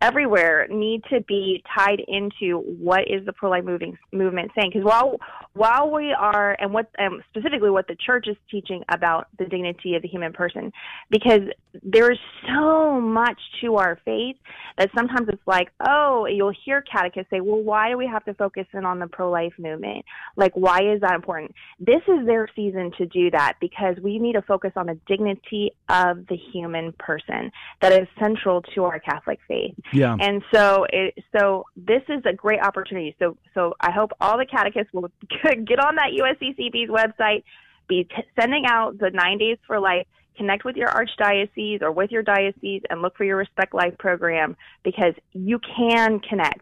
Speaker 11: everywhere need to be tied into what is the pro-life moving, movement saying. Because while while we are, and what um, specifically what the church is teaching about the dignity of the human person, because there's so much to our faith that sometimes it's like, oh, you'll hear catechists say, well, why do we have to focus in on the pro-life movement? Like, why is that important? This is their season to do that because we need to focus on the dignity of the human person that is central to our Catholic faith.
Speaker 5: Yeah.
Speaker 11: And so, it, so this is a great opportunity. So, so I hope all the catechists will get on that USCCB's website, be t- sending out the nine days for life connect with your archdiocese or with your diocese and look for your Respect Life program because you can connect.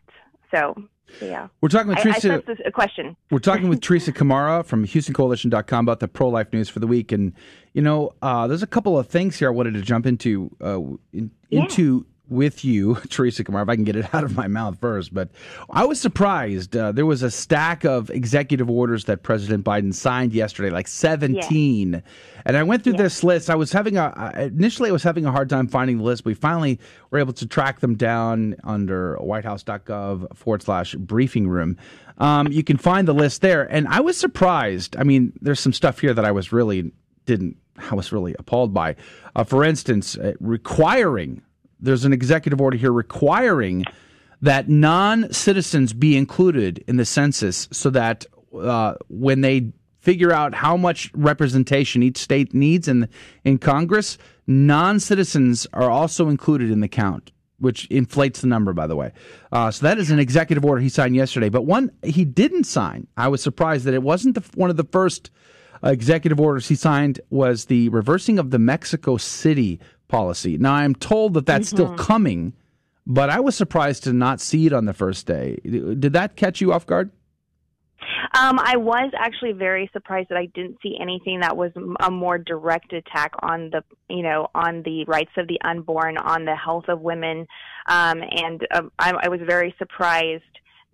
Speaker 11: So, yeah.
Speaker 5: We're talking with
Speaker 11: I-
Speaker 5: Teresa-
Speaker 11: I, sense this a question.
Speaker 5: We're talking with Teresa Kamara from HoustonCoalition.com about the pro life news for the week. And, you know, uh, there's a couple of things here I wanted to jump into uh, in, into with you, Teresa Kamara, if I can get it out of my mouth first. But I was surprised. Uh, there was a stack of executive orders that President Biden signed yesterday, like 17. And I went through this list. I was having a, initially, I was having a hard time finding the list. We finally were able to track them down under whitehouse.gov forward slash briefing room. Um, you can find the list there. And I was surprised. I mean, there's some stuff here that I was really didn't, I was really appalled by. Uh, for instance, uh, requiring, there's an executive order here requiring that non citizens be included in the census so that uh, when they figure out how much representation each state needs in in Congress, non citizens are also included in the count, which inflates the number, by the way. Uh, so that is an executive order he signed yesterday. But one he didn't sign. I was surprised that it wasn't the, one of the first executive orders he signed was the reversing of the Mexico City policy. Now I'm told that that's still
Speaker 11: Mhm.
Speaker 5: coming, but I was surprised to not see it on the first day. Did that catch you off guard?
Speaker 11: Um, I was actually very surprised that I didn't see anything that was a more direct attack on the, you know, on the rights of the unborn, on the health of women, um, and um, I, I was very surprised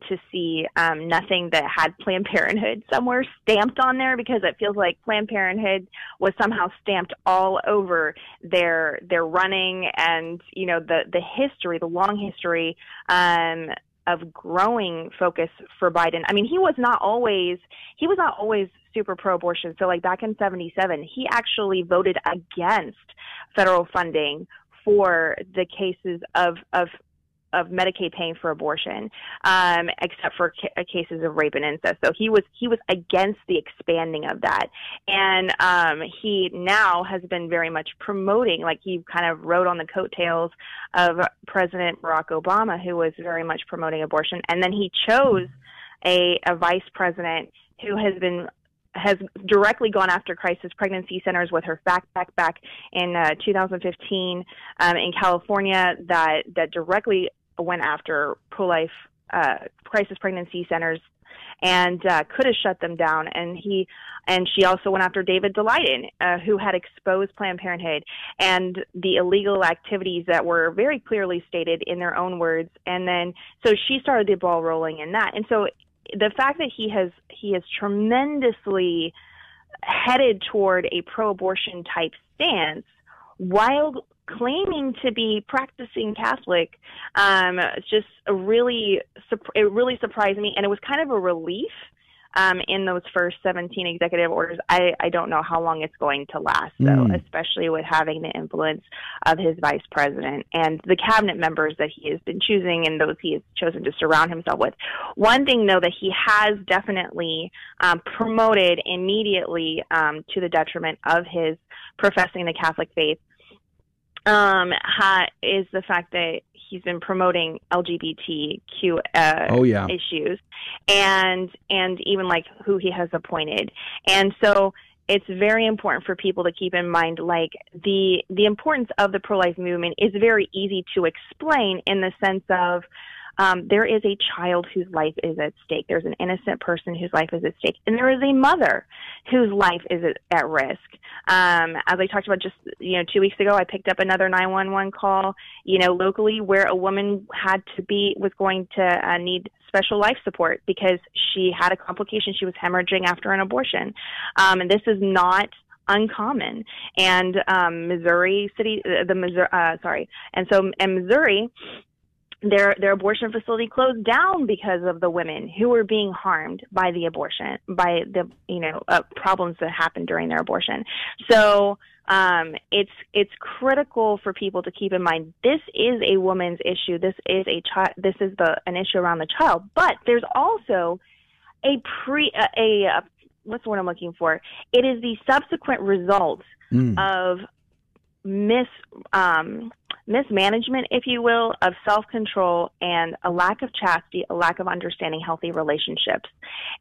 Speaker 11: to see um, nothing that had Planned Parenthood somewhere stamped on there because it feels like Planned Parenthood was somehow stamped all over their their running and you know the the history, the long history um, of growing focus for Biden. I mean, he was not always he was not always super pro-abortion. So like back in 77, he actually voted against federal funding for the cases of of of Medicaid paying for abortion, um, except for ca- cases of rape and incest. So he was he was against the expanding of that, and um, he now has been very much promoting, like he kind of rode on the coattails of President Barack Obama, who was very much promoting abortion, and then he chose a, a vice president who has been has directly gone after crisis pregnancy centers with her fact back back in uh, 2015 um, in California that that directly went after pro-life uh, crisis pregnancy centers and uh, could have shut them down. And he and she also went after David Daleiden, uh, who had exposed Planned Parenthood and the illegal activities that were very clearly stated in their own words. And then so she started the ball rolling in that. And so the fact that he has he has tremendously headed toward a pro-abortion type stance while claiming to be practicing Catholic, um, just really it really surprised me, and it was kind of a relief um, in those first 17 executive orders. I, I don't know how long it's going to last, though, mm. especially with having the influence of his vice president and the cabinet members that he has been choosing and those he has chosen to surround himself with. One thing, though, that he has definitely um, promoted immediately um, to the detriment of his professing the Catholic faith um, ha, is the fact that he's been promoting LGBTQ uh,
Speaker 5: oh, yeah.
Speaker 11: issues, and and even like who he has appointed, and so it's very important for people to keep in mind like the the importance of the pro life movement is very easy to explain in the sense of um, there is a child whose life is at stake. There's an innocent person whose life is at stake, and there is a mother whose life is at, risk. Um, as I talked about just you know two weeks ago, I picked up another 911 call, you know, locally where a woman had to be was going to uh, need special life support because she had a complication. She was hemorrhaging after an abortion, um, and this is not uncommon. And um, Missouri City, the Missouri, uh, sorry, and so in Missouri, their their abortion facility closed down because of the women who were being harmed by the abortion by the you know uh, problems that happened during their abortion. So um, it's it's critical for people to keep in mind this is a woman's issue. This is a child this is the an issue around the child. But there's also a pre a, a, a what's the word I'm looking for? It is the subsequent results mm. of mis um, mismanagement, if you will, of self control and a lack of chastity, a lack of understanding healthy relationships.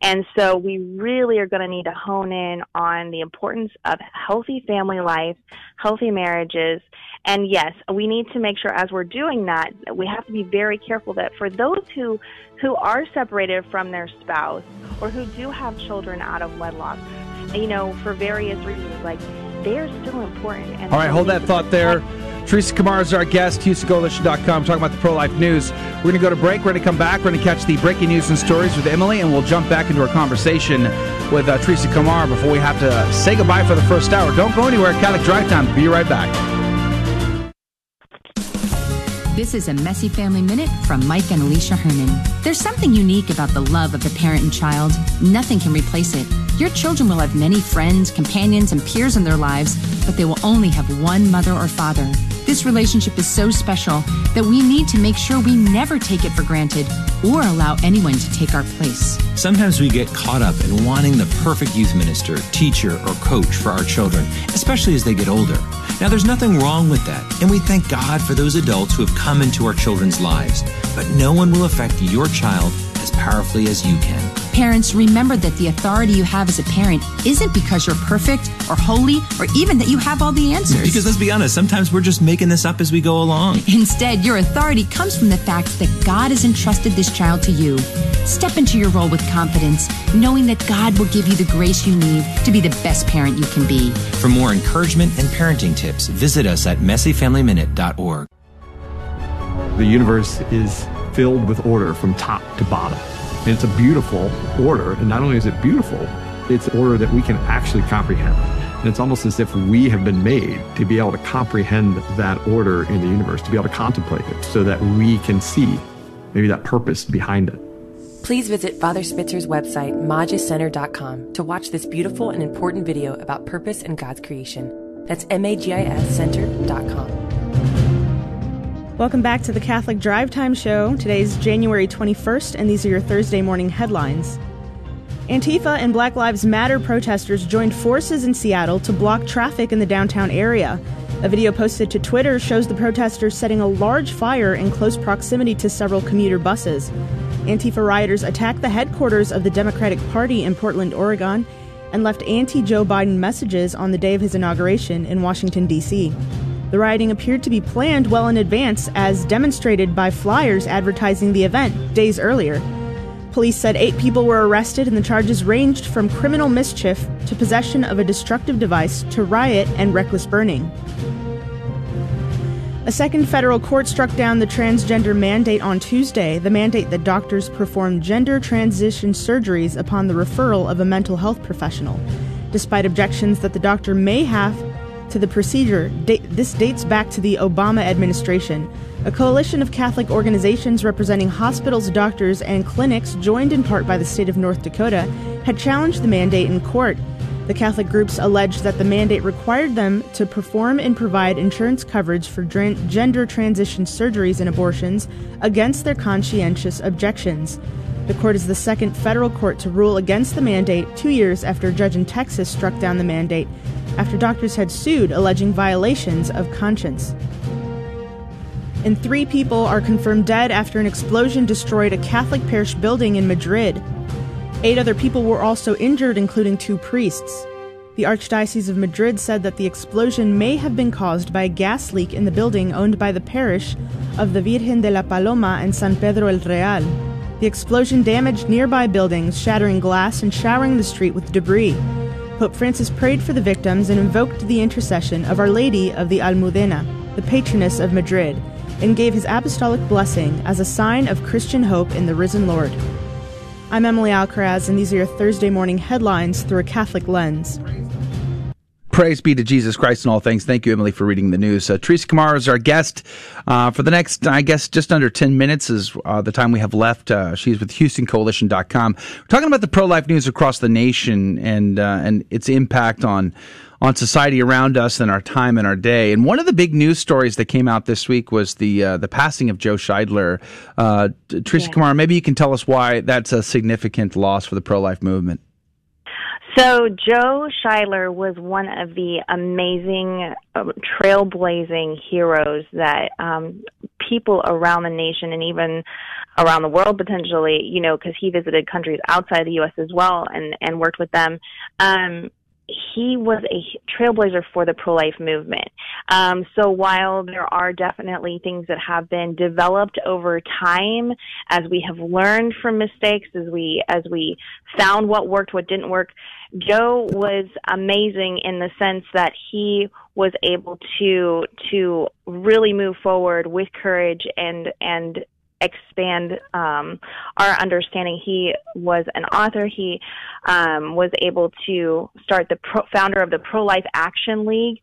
Speaker 11: And so we really are going to need to hone in on the importance of healthy family life, healthy marriages. And yes, we need to make sure as we're doing that, we have to be very careful that for those who, who are separated from their spouse or who do have children out of wedlock, you know, for various reasons, like they're still important.
Speaker 5: All right, hold that thought there. Teresa Kamara is our guest, HoustonCoalition.com, talking about the pro life news. We're going to go to break. We're going to come back. We're going to catch the breaking news and stories with Emily, and we'll jump back into our conversation with uh, Teresa Kamar before we have to say goodbye for the first hour. Don't go anywhere. Catholic Drive Time. Be right back.
Speaker 12: This is a Messy Family Minute from Mike and Alicia Hernon. There's something unique about the love of a parent and child. Nothing can replace it. Your children will have many friends, companions, and peers in their lives, but they will only have one mother or father. This relationship is so special that we need to make sure we never take it for granted or allow anyone to take our place.
Speaker 13: Sometimes we get caught up in wanting the perfect youth minister, teacher, or coach for our children, especially as they get older. Now, there's nothing wrong with that, and we thank God for those adults who have come into our children's lives. But no one will affect your child as powerfully as you can.
Speaker 12: Parents, remember that the authority you have as a parent isn't because you're perfect or holy or even that you have all the answers.
Speaker 13: Because let's be honest, sometimes we're just making this up as we go along.
Speaker 12: Instead, your authority comes from the fact that God has entrusted this child to you. Step into your role with confidence, knowing that God will give you the grace you need to be the best parent you can be.
Speaker 13: For more encouragement and parenting tips, visit us at messyfamilyminute.org.
Speaker 14: The universe is filled with order from top to bottom. And it's a beautiful order. And not only is it beautiful, it's order that we can actually comprehend. And it's almost as if we have been made to be able to comprehend that order in the universe, to be able to contemplate it so that we can see maybe that purpose behind it.
Speaker 15: Please visit Father Spitzer's website, magiscenter.com, to watch this beautiful and important video about purpose and God's creation. That's M A G I S Center.com.
Speaker 4: Welcome back to the Catholic Drive Time Show. Today's January 21st, and these are your Thursday morning headlines. Antifa and Black Lives Matter protesters joined forces in Seattle to block traffic in the downtown area. A video posted to Twitter shows the protesters setting a large fire in close proximity to several commuter buses. Antifa rioters attacked the headquarters of the Democratic Party in Portland, Oregon, and left anti Joe Biden messages on the day of his inauguration in Washington, D.C. The rioting appeared to be planned well in advance, as demonstrated by flyers advertising the event days earlier. Police said eight people were arrested, and the charges ranged from criminal mischief to possession of a destructive device to riot and reckless burning. A second federal court struck down the transgender mandate on Tuesday, the mandate that doctors perform gender transition surgeries upon the referral of a mental health professional. Despite objections that the doctor may have to the procedure, this dates back to the Obama administration. A coalition of Catholic organizations representing hospitals, doctors, and clinics, joined in part by the state of North Dakota, had challenged the mandate in court. The Catholic groups alleged that the mandate required them to perform and provide insurance coverage for gender transition surgeries and abortions against their conscientious objections. The court is the second federal court to rule against the mandate two years after a judge in Texas struck down the mandate after doctors had sued alleging violations of conscience. And three people are confirmed dead after an explosion destroyed a Catholic parish building in Madrid. Eight other people were also injured, including two priests. The Archdiocese of Madrid said that the explosion may have been caused by a gas leak in the building owned by the parish of the Virgen de la Paloma and San Pedro el Real. The explosion damaged nearby buildings, shattering glass and showering the street with debris. Pope Francis prayed for the victims and invoked the intercession of Our Lady of the Almudena, the patroness of Madrid, and gave his apostolic blessing as a sign of Christian hope in the risen Lord. I'm Emily Alcaraz, and these are your Thursday morning headlines through a Catholic lens.
Speaker 5: Praise be to Jesus Christ in all things. Thank you, Emily, for reading the news. Uh, Teresa Kamara is our guest uh, for the next, I guess, just under 10 minutes is uh, the time we have left. Uh, she's with HoustonCoalition.com. We're talking about the pro-life news across the nation and uh, and its impact on on society around us and our time and our day. And one of the big news stories that came out this week was the uh, the passing of Joe Scheidler. Uh, Teresa yeah. Kamara, maybe you can tell us why that's a significant loss for the pro life movement.
Speaker 11: So Joe Scheidler was one of the amazing um, trailblazing heroes that um, people around the nation and even around the world potentially, you know, because he visited countries outside the U.S. as well and and worked with them. Um, he was a trailblazer for the pro-life movement. Um, so while there are definitely things that have been developed over time, as we have learned from mistakes, as we as we found what worked, what didn't work, Joe was amazing in the sense that he was able to to really move forward with courage and and expand um, our understanding. He was an author. He um, was able to start the pro- founder of the Pro Life Action League,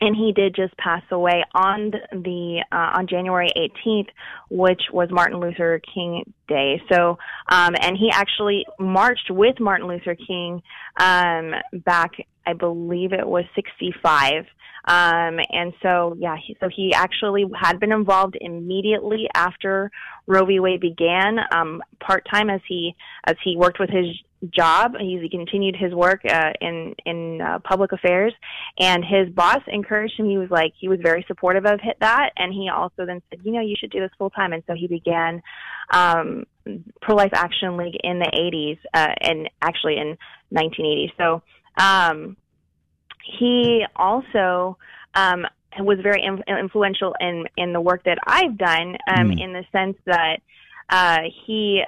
Speaker 11: and he did just pass away on the uh, on January 18th, which was Martin Luther King Day. So, um, and he actually marched with Martin Luther King um, back, I believe it was 65. Um, and so, yeah, he, so he actually had been involved immediately after Roe v. Wade began, um, part time as he as he worked with his job. He, he continued his work uh, in in uh, public affairs, and his boss encouraged him. He was like he was very supportive of that, and he also then said, you know, you should do this full time. And so he began um, Pro Life Action League in the 80s, uh, and actually in 1980. So um, he also um, was very influential in in the work that I've done, um, mm. in the sense that uh, he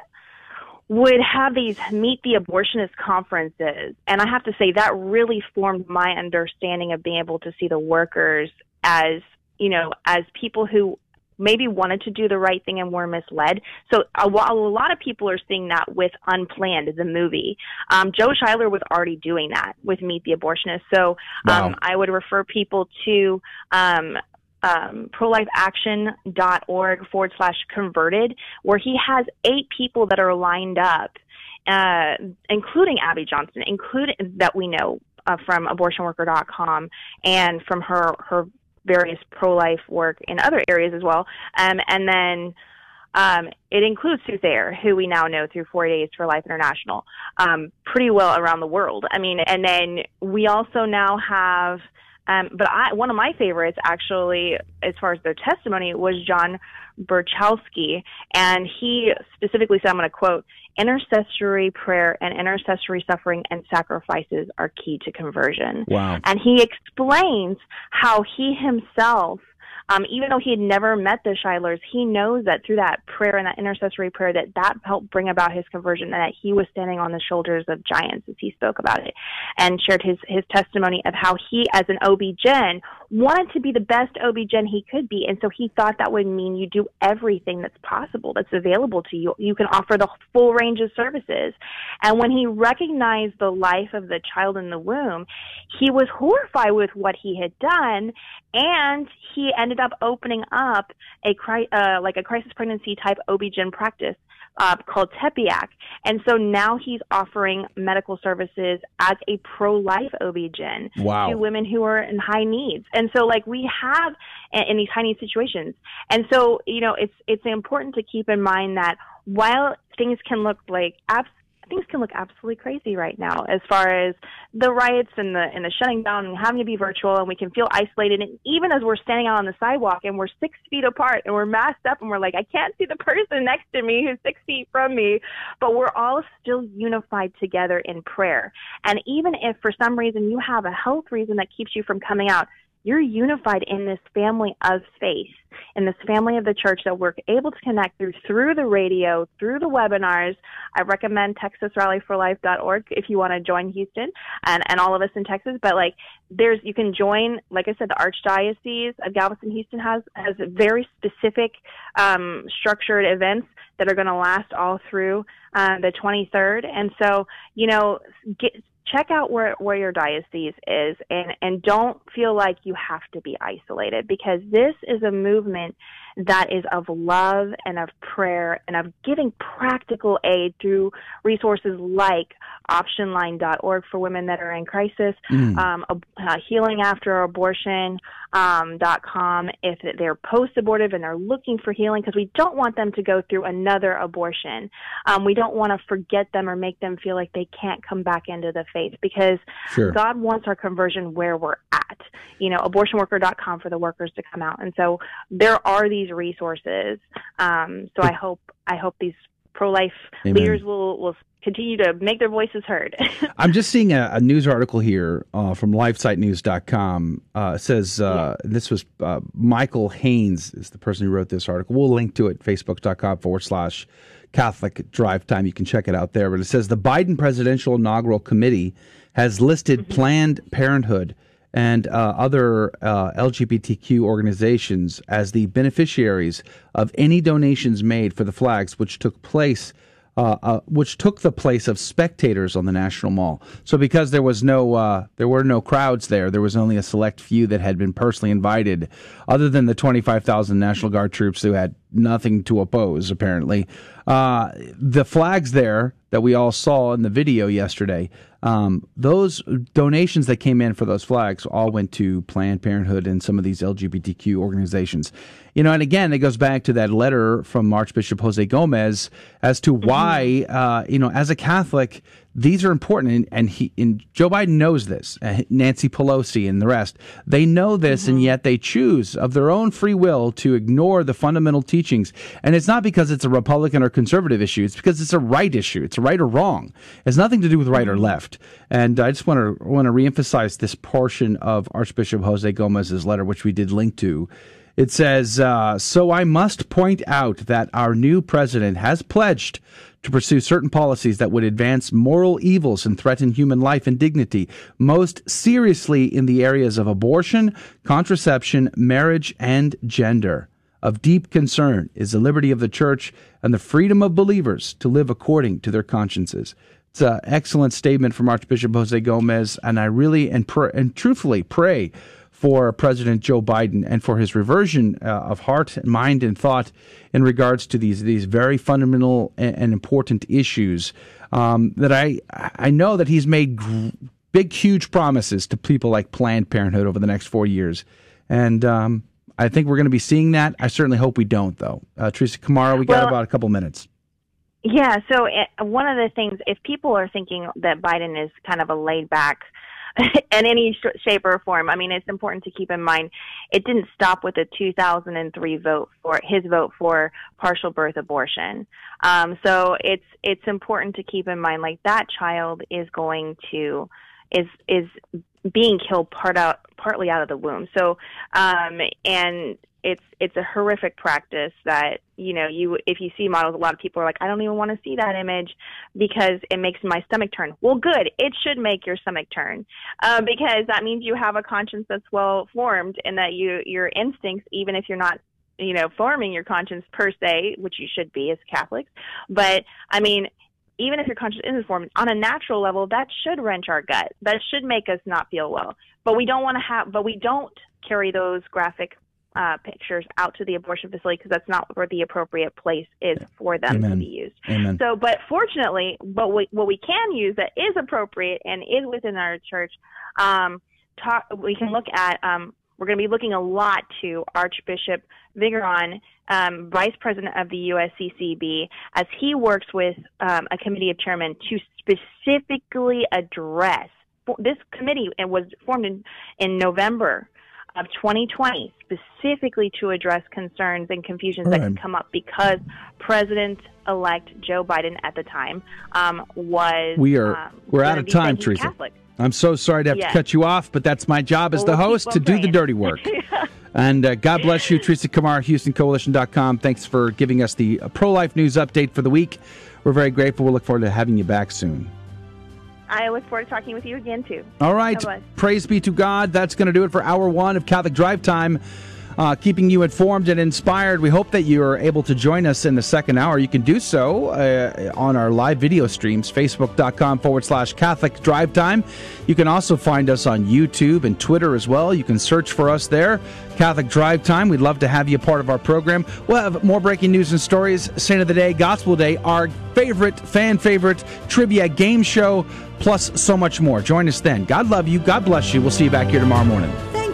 Speaker 11: would have these meet the abortionist conferences, and I have to say that really formed my understanding of being able to see the workers as you know as people who maybe wanted to do the right thing and were misled. So a, a lot of people are seeing that with Unplanned, the movie. Um, Joe Scheidler was already doing that with Meet the Abortionist. So um, wow. I would refer people to um, um, prolifeaction.org forward slash converted, where he has eight people that are lined up, uh, including Abby Johnson, including that we know uh, from abortionworker.com and from her her various pro-life work in other areas as well. Um, and then um, it includes Sue Thayer, who we now know through 40 Days for Life International, um, pretty well around the world. I mean, and then we also now have, um, but I, one of my favorites actually, as far as their testimony, was John Bruchalski, and he specifically said, I'm going to quote, intercessory prayer and intercessory suffering and sacrifices are key to conversion.
Speaker 5: Wow.
Speaker 11: And he explains how he himself um, even though he had never met the Scheidlers, he knows that through that prayer and that intercessory prayer that that helped bring about his conversion and that he was standing on the shoulders of giants as he spoke about it and shared his, his testimony of how he, as an OB-GYN, wanted to be the best OB-GYN he could be. And so he thought that would mean you do everything that's possible, that's available to you. You can offer the full range of services. And when he recognized the life of the child in the womb, he was horrified with what he had done and he ended up opening up a cri- uh, like a crisis pregnancy type OB-GYN practice uh, called Tepeyac. And so now he's offering medical services as a pro-life OB-GYN
Speaker 5: Wow.
Speaker 11: to women who are in high needs. And so like we have in, in these high need situations. And so, you know, it's, it's important to keep in mind that while things can look like abs- things can look absolutely crazy right now as far as the riots and the and the shutting down and having to be virtual and we can feel isolated. And even as we're standing out on the sidewalk and we're six feet apart and we're masked up and we're like I can't see the person next to me who's six feet from me. But we're all still unified together in prayer. And even if for some reason you have a health reason that keeps you from coming out you're unified in this family of faith, in this family of the church that we're able to connect through through the radio, through the webinars. I recommend TexasRallyForLife.org if you want to join Houston and, and all of us in Texas. But like, there's you can join. Like I said, the Archdiocese of Galveston, Houston has has very specific um, structured events that are going to last all through uh, the 23rd. And so, you know, get check out where, where your diocese is and, and don't feel like you have to be isolated because this is a movement that is of love and of prayer and of giving practical aid through resources like optionline.org for women that are in crisis,
Speaker 16: Mm.
Speaker 11: um, uh, healing after abortion um, if they're post abortive and they're looking for healing because we don't want them to go through another abortion. Um, we don't want to forget them or make them feel like they can't come back into the faith because
Speaker 16: Sure.
Speaker 11: God wants our conversion where we're at. You know, abortionworker.com for the workers to come out. And so there are these resources. Um, so I hope I hope these pro life leaders will will continue to make their voices heard.
Speaker 5: I'm just seeing a, a news article here uh, from LifeSiteNews.com. Uh, it says uh, this was uh, Michael Haynes is the person who wrote this article. We'll link to it Facebook.com forward slash Catholic Drive Time. You can check it out there. But it says the Biden Presidential Inaugural Committee has listed Planned Parenthood and uh, other uh, LGBTQ organizations as the beneficiaries of any donations made for the flags, which took place uh, uh, which took the place of spectators on the National Mall. So because there was no, uh, there were no crowds there, there was only a select few that had been personally invited, other than the 25,000 National Guard troops who had nothing to oppose, apparently. Uh, the flags there that we all saw in the video yesterday, um, those donations that came in for those flags all went to Planned Parenthood and some of these LGBTQ organizations. You know, and again, it goes back to that letter from Archbishop Jose Gomez as to why, uh, you know, as a Catholic, these are important, and, and he and Joe Biden knows this. Uh, Nancy Pelosi and the rest, they know this, and yet they choose of their own free will to ignore the fundamental teachings. And it's not because it's a Republican or conservative issue; it's because it's a right issue. It's right or wrong. It has nothing to do with right or left. And I just want to want to reemphasize this portion of Archbishop Jose Gomez's letter, which we did link to. It says, uh, So I must point out that our new president has pledged to pursue certain policies that would advance moral evils and threaten human life and dignity, most seriously in the areas of abortion, contraception, marriage, and gender. Of deep concern is the liberty of the church and the freedom of believers to live according to their consciences. It's an excellent statement from Archbishop Jose Gomez, and I really and, pr- and truthfully pray for President Joe Biden and for his reversion uh, of heart, and mind, and thought in regards to these these very fundamental and, and important issues. Um, that I I know that he's made gr- big, huge promises to people like Planned Parenthood over the next four years. And um, I think we're going to be seeing that. I certainly hope we don't, though. Uh, Teresa Kamara, we got
Speaker 11: Well-
Speaker 5: about a couple minutes.
Speaker 11: Yeah, so uh, one of the things, if people are thinking that Biden is kind of a laid back in any sh- shape or form, I mean, it's important to keep in mind it didn't stop with the 2003 vote for his vote for partial birth abortion. Um, so it's it's important to keep in mind like that child is going to is is being killed part out partly out of the womb. So um, and it's it's a horrific practice that you know you if you see models a lot of people are like I don't even want to see that image because it makes my stomach turn. Well, good, it should make your stomach turn uh, because that means you have a conscience that's well formed and that you your instincts even if you're not you know forming your conscience per se, which you should be as Catholics, but I mean even if your conscience isn't formed on a natural level, that should wrench our gut. That should make us not feel well. But we don't want to have, but we don't carry those graphic uh, pictures out to the abortion facility because that's not where the appropriate place is for them to be used.
Speaker 5: Amen.
Speaker 11: So, but fortunately, what we, what we can use that is appropriate and is within our church, um, talk, we can look at, um, we're going to be looking a lot to Archbishop Vigneron, um, Vice President of the USCCB, as he works with um, a committee of chairmen to specifically address. This committee it was formed in, in November of 2020 specifically to address concerns and confusions that
Speaker 5: Right.
Speaker 11: could come up because President-elect Joe Biden at the time um, was
Speaker 5: We are
Speaker 11: um,
Speaker 5: we're out of time, Teresa.
Speaker 11: Catholic.
Speaker 5: I'm so sorry to have
Speaker 11: Yes.
Speaker 5: to cut you off, but that's my job as
Speaker 11: Well,
Speaker 5: the
Speaker 11: we'll
Speaker 5: host to do the dirty work. and uh, God bless you, Teresa Kamara, HoustonCoalition.com. Thanks for giving us the pro life news update for the week. We're very grateful. We'll look forward to having you back soon.
Speaker 11: I look forward to talking with you again too.
Speaker 5: All right. Praise be to God. That's going to do it for hour one of Catholic Drive Time. Uh, keeping you informed and inspired. We hope that you are able to join us in the second hour. You can do so uh, on our live video streams, facebook.com forward slash Catholic Drive Time. You can also find us on YouTube and Twitter as well. You can search for us there, Catholic Drive Time. We'd love to have you a part of our program. We'll have more breaking news and stories, Saint of the Day, Gospel Day, our favorite, fan favorite trivia game show, plus so much more. Join us then. God love you. God bless you. We'll see you back here tomorrow morning.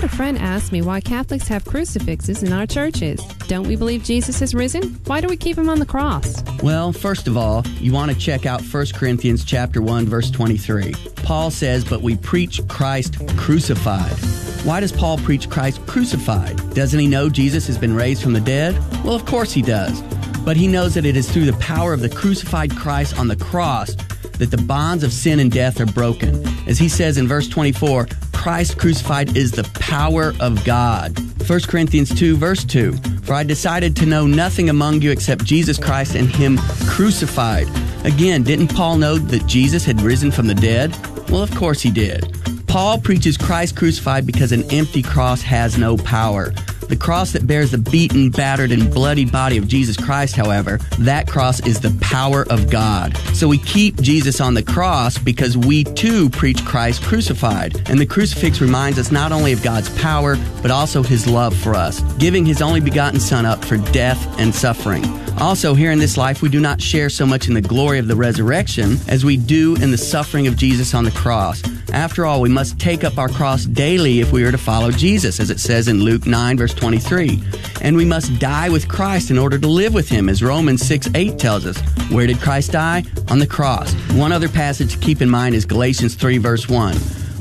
Speaker 17: Had a friend ask me why Catholics have crucifixes in our churches. Don't we believe Jesus has risen? Why do we keep him on the cross?
Speaker 18: Well, first of all, you want to check out 1 Corinthians chapter 1 verse 23. Paul says, "But we preach Christ crucified." Why does Paul preach Christ crucified? Doesn't he know Jesus has been raised from the dead? Well, of course he does. But he knows that it is through the power of the crucified Christ on the cross that the bonds of sin and death are broken. As he says in verse 24, Christ crucified is the power of God. 1 Corinthians 2, verse 2 For I decided to know nothing among you except Jesus Christ and Him crucified. Again, didn't Paul know that Jesus had risen from the dead? Well, of course he did. Paul preaches Christ crucified because an empty cross has no power. The cross that bears the beaten, battered, and bloodied body of Jesus Christ, however, that cross is the power of God. So we keep Jesus on the cross because we too preach Christ crucified. And the crucifix reminds us not only of God's power, but also his love for us, giving his only begotten Son up for death and suffering. Also, here in this life, we do not share so much in the glory of the resurrection as we do in the suffering of Jesus on the cross. After all, we must take up our cross daily if we are to follow Jesus, as it says in Luke 9, verse 23. And we must die with Christ in order to live with him, as Romans 6, 8 tells us. Where did Christ die? On the cross. One other passage to keep in mind is Galatians 3, verse 1.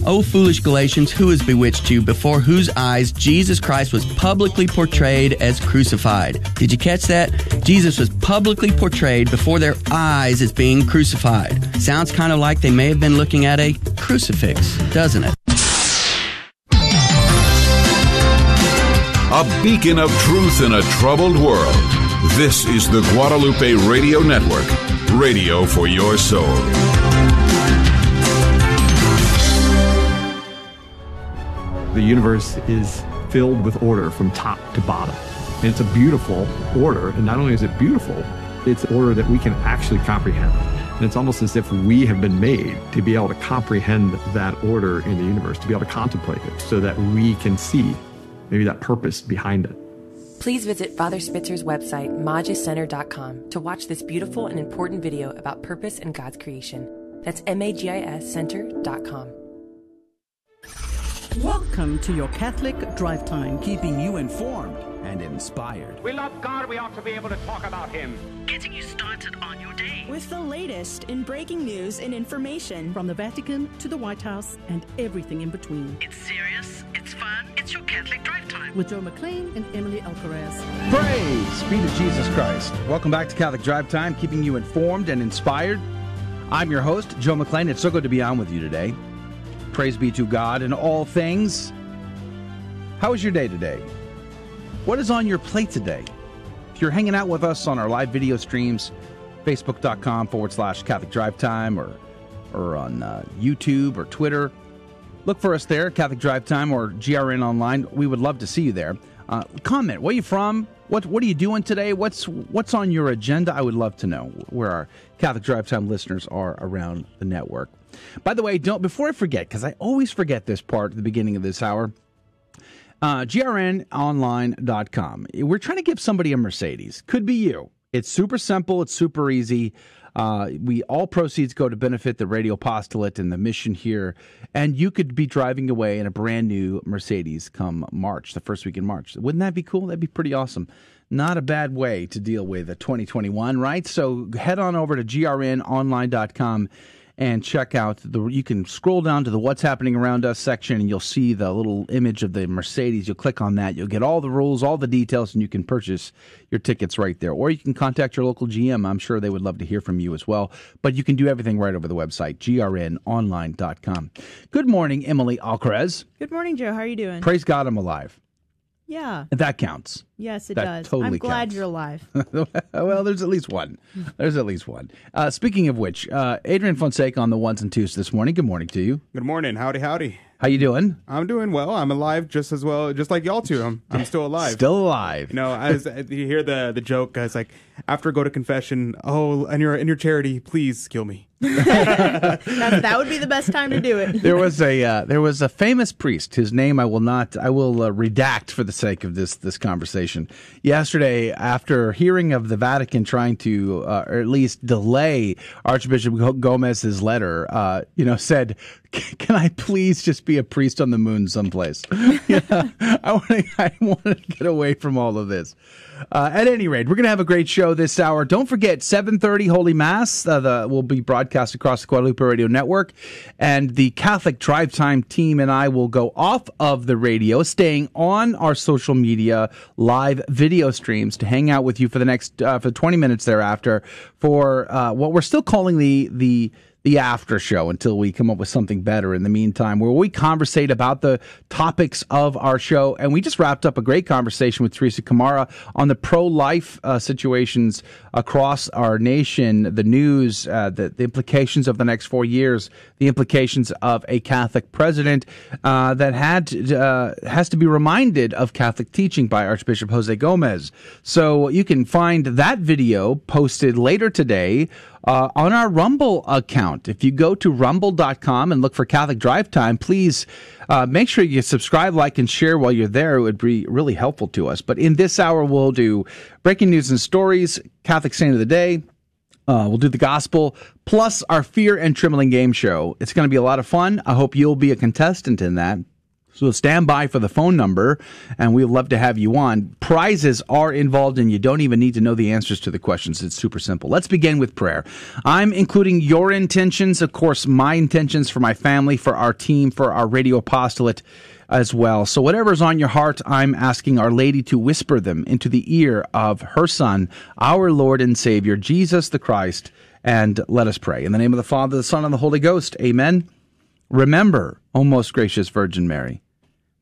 Speaker 18: O foolish Galatians, who has bewitched you, before whose eyes Jesus Christ was publicly portrayed as crucified? Did you catch that? Jesus was publicly portrayed before their eyes as being crucified. Sounds kind of like they may have been looking at a crucifix, doesn't it?
Speaker 19: A beacon of truth in a troubled world. This is the Guadalupe Radio Network, radio for your soul.
Speaker 14: The universe is filled with order from top to bottom. And it's a beautiful order. And not only is it beautiful, it's order that we can actually comprehend. And it's almost as if we have been made to be able to comprehend that order in the universe, to be able to contemplate it so that we can see maybe that purpose behind it.
Speaker 15: Please visit Father Spitzer's website, magiscenter.com, to watch this beautiful and important video about purpose and God's creation. That's M-A-G-I-S center.com.
Speaker 16: Welcome to your Catholic Drive Time.
Speaker 1: Keeping you informed and inspired.
Speaker 2: We love God, we ought to be able to talk about Him.
Speaker 3: Getting you started on your day.
Speaker 4: With the latest in breaking news and information.
Speaker 16: From the Vatican to the White House and everything in between.
Speaker 3: It's serious, it's fun, it's your Catholic Drive Time.
Speaker 16: With Joe McClain and Emily Alcaraz.
Speaker 5: Praise be to Jesus Christ. Welcome back to Catholic Drive Time, keeping you informed and inspired. I'm your host, Joe McClain. It's so good to be on with you today. Praise be to God in all things. How was your day today? What is on your plate today? If you're hanging out with us on our live video streams, facebook.com forward slash Catholic Drive Time or, or on uh, YouTube or Twitter, look for us there, Catholic Drive Time or GRN Online. We would love to see you there. Uh, comment. Where you from? What What are you doing today? What's What's on your agenda? I would love to know where our Catholic Drive Time listeners are around the network. By the way, don't before I forget because I always forget this part at the beginning of this hour. Uh, grnonline.com. We're trying to give somebody a Mercedes. Could be you. It's super simple. It's super easy. Uh, we all proceeds go to benefit the radio apostolate and the mission here, and you could be driving away in a brand new Mercedes come March, the first week in March. Wouldn't that be cool? That'd be pretty awesome. Not a bad way to deal with a 2021, right? So head on over to grnonline.com and check out the you can scroll down to the what's happening around us section and you'll see the little image of the mercedes. You'll click on that you'll get all the rules all the details and you can purchase your tickets right there. Or you can contact your local gm i'm sure they would love to hear from you as well. But you can do everything right over the website grnonline.com good morning emily alcaraz.
Speaker 4: Good morning, Joe. How are you doing?
Speaker 5: praise god i'm alive
Speaker 4: yeah.
Speaker 5: that counts
Speaker 4: Yes, it
Speaker 5: That
Speaker 4: does.
Speaker 5: totally
Speaker 4: I'm glad
Speaker 5: counts.
Speaker 4: you're alive.
Speaker 5: well, there's at least one. There's at least one. Uh, speaking of which, uh, Adrian Fonseca on the ones and twos this morning. Good morning to you.
Speaker 6: Good morning. Howdy, howdy.
Speaker 5: How you doing?
Speaker 6: I'm doing well. I'm alive just as well, just like y'all two. I'm, I'm still alive.
Speaker 5: Still alive.
Speaker 6: You know, as you hear the the joke, it's like after I go to confession, oh, and your and your charity, please kill me.
Speaker 4: that, that would be the best time to do it.
Speaker 5: there was a uh, there was a famous priest. His name I will not I will uh, redact for the sake of this this conversation. Yesterday, after hearing of the Vatican trying to uh, or at least delay Archbishop Go- Gomez's letter, uh, you know, said, "Can I please just be a priest on the moon someplace? You know, I want I want to get away from all of this." Uh, at any rate, we're going to have a great show this hour. Don't forget, 7.30 Holy Mass uh, the, will be broadcast across the Guadalupe Radio Network. And the Catholic Drive Time team and I will go off of the radio, staying on our social media live video streams to hang out with you for the next uh, for 20 minutes thereafter for uh, what we're still calling the the the after show until we come up with something better in the meantime, where we conversate about the topics of our show. And we just wrapped up a great conversation with Teresa Kamara on the pro life uh, situations across our nation, the news, uh, the, the implications of the next four years, the implications of a Catholic president uh, that had uh, has to be reminded of Catholic teaching by Archbishop Jose Gomez. So you can find that video posted later today uh, on our Rumble account. If you go to rumble.com and look for Catholic Drive Time, please uh, make sure you subscribe, like, and share while you're there. It would be really helpful to us. But in this hour, we'll do breaking news and stories, Catholic Saint of the Day. Uh, we'll do the gospel plus our fear and trembling game show. It's going to be a lot of fun. I hope you'll be a contestant in that. So stand by for the phone number, and we'd love to have you on. Prizes are involved, and you don't even need to know the answers to the questions. It's super simple. Let's begin with prayer. I'm including your intentions, of course, my intentions for my family, for our team, for our radio apostolate as well. So whatever's on your heart, I'm asking Our Lady to whisper them into the ear of her Son, our Lord and Savior, Jesus the Christ. And let us pray. In the name of the Father, the Son, and the Holy Ghost. Amen. Remember, O most gracious Virgin Mary,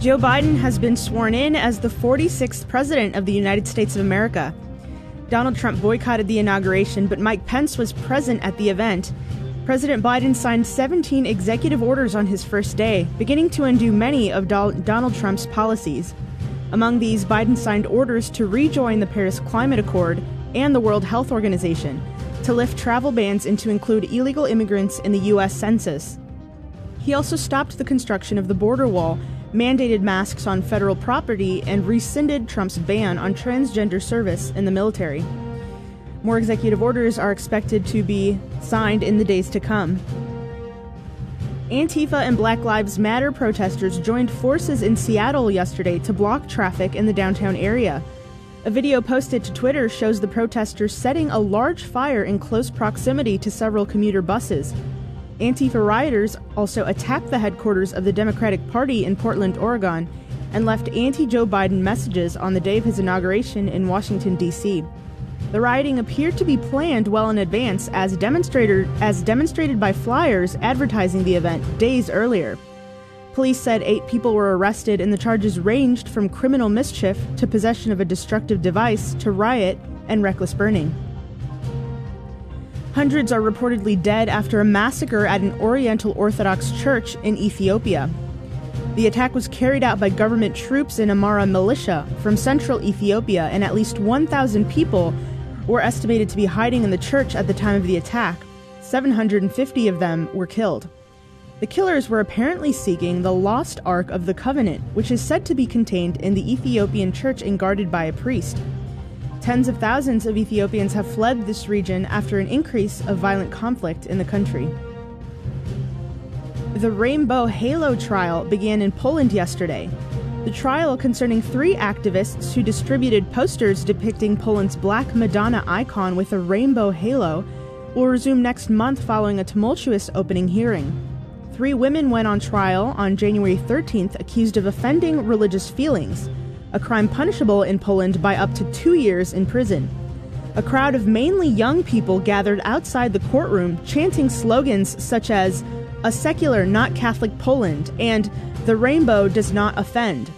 Speaker 4: Joe Biden has been sworn in as the 46th President of the United States of America. Donald Trump boycotted the inauguration, but Mike Pence was present at the event. President Biden signed 17 executive orders on his first day, beginning to undo many of Donald Trump's policies. Among these, Biden signed orders to rejoin the Paris Climate Accord and the World Health Organization, to lift travel bans and to include illegal immigrants in the U.S. Census. He also stopped the construction of the border wall mandated masks on federal property, and rescinded Trump's ban on transgender service in the military. More executive orders are expected to be signed in the days to come. Antifa and Black Lives Matter protesters joined forces in Seattle yesterday to block traffic in the downtown area. A video posted to Twitter shows the protesters setting a large fire in close proximity to several commuter buses, Antifa rioters also attacked the headquarters of the Democratic Party in Portland, Oregon, and left anti Joe Biden messages on the day of his inauguration in Washington, D.C. The rioting appeared to be planned well in advance as, demonstrator, as demonstrated by flyers advertising the event days earlier. Police said eight people were arrested, and the charges ranged from criminal mischief to possession of a destructive device to riot and reckless burning. Hundreds are reportedly dead after a massacre at an Oriental Orthodox church in Ethiopia. The attack was carried out by government troops and Amhara militia from central Ethiopia, and at least 1,000 people were estimated to be hiding in the church at the time of the attack. 750 of them were killed. The killers were apparently seeking the lost Ark of the Covenant, which is said to be contained in the Ethiopian church and guarded by a priest. Tens of thousands of Ethiopians have fled this region after an increase of violent conflict in the country. The Rainbow Halo trial began in Poland yesterday. The trial concerning three activists who distributed posters depicting Poland's Black Madonna icon with a rainbow halo will resume next month following a tumultuous opening hearing. Three women went on trial on January 13th accused of offending religious feelings a crime punishable in Poland by up to two years in prison. A crowd of mainly young people gathered outside the courtroom chanting slogans such as, A secular, not Catholic Poland, and The rainbow does not offend.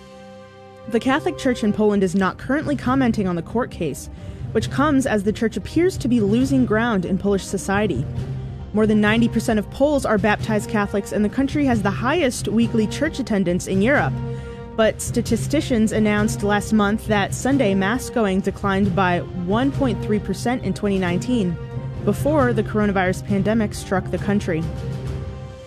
Speaker 4: The Catholic Church in Poland is not currently commenting on the court case, which comes as the church appears to be losing ground in Polish society. More than 90% of Poles are baptized Catholics, and the country has the highest weekly church attendance in Europe. But statisticians announced last month that Sunday mass going declined by 1.3% in 2019, before the coronavirus pandemic struck the country.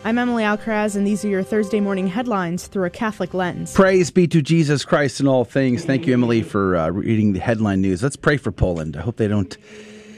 Speaker 4: I'm Emily Alcaraz, and these are your Thursday morning headlines through a Catholic lens.
Speaker 5: Praise be to Jesus Christ in all things. Thank you, Emily, for uh, reading the headline news. Let's pray for Poland. I hope they don't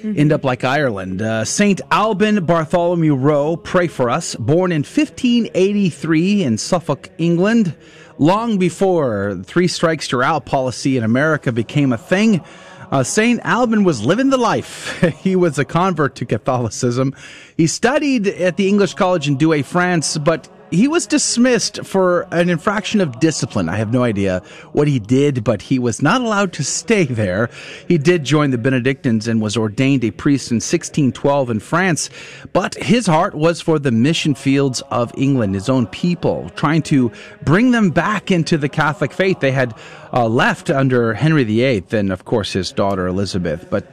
Speaker 5: mm-hmm. end up like Ireland. Uh, St. Alban Bartholomew Rowe, pray for us. Born in 1583 in Suffolk, England long before three strikes you're out policy in America became a thing. Uh, St. Alban was living the life. he was a convert to Catholicism. He studied at the English College in Douai, France, but he was dismissed for an infraction of discipline. I have no idea what he did, but he was not allowed to stay there. He did join the Benedictines and was ordained a priest in 1612 in France, but his heart was for the mission fields of England, his own people, trying to bring them back into the Catholic faith. They had uh, left under Henry VIII and, of course, his daughter Elizabeth, but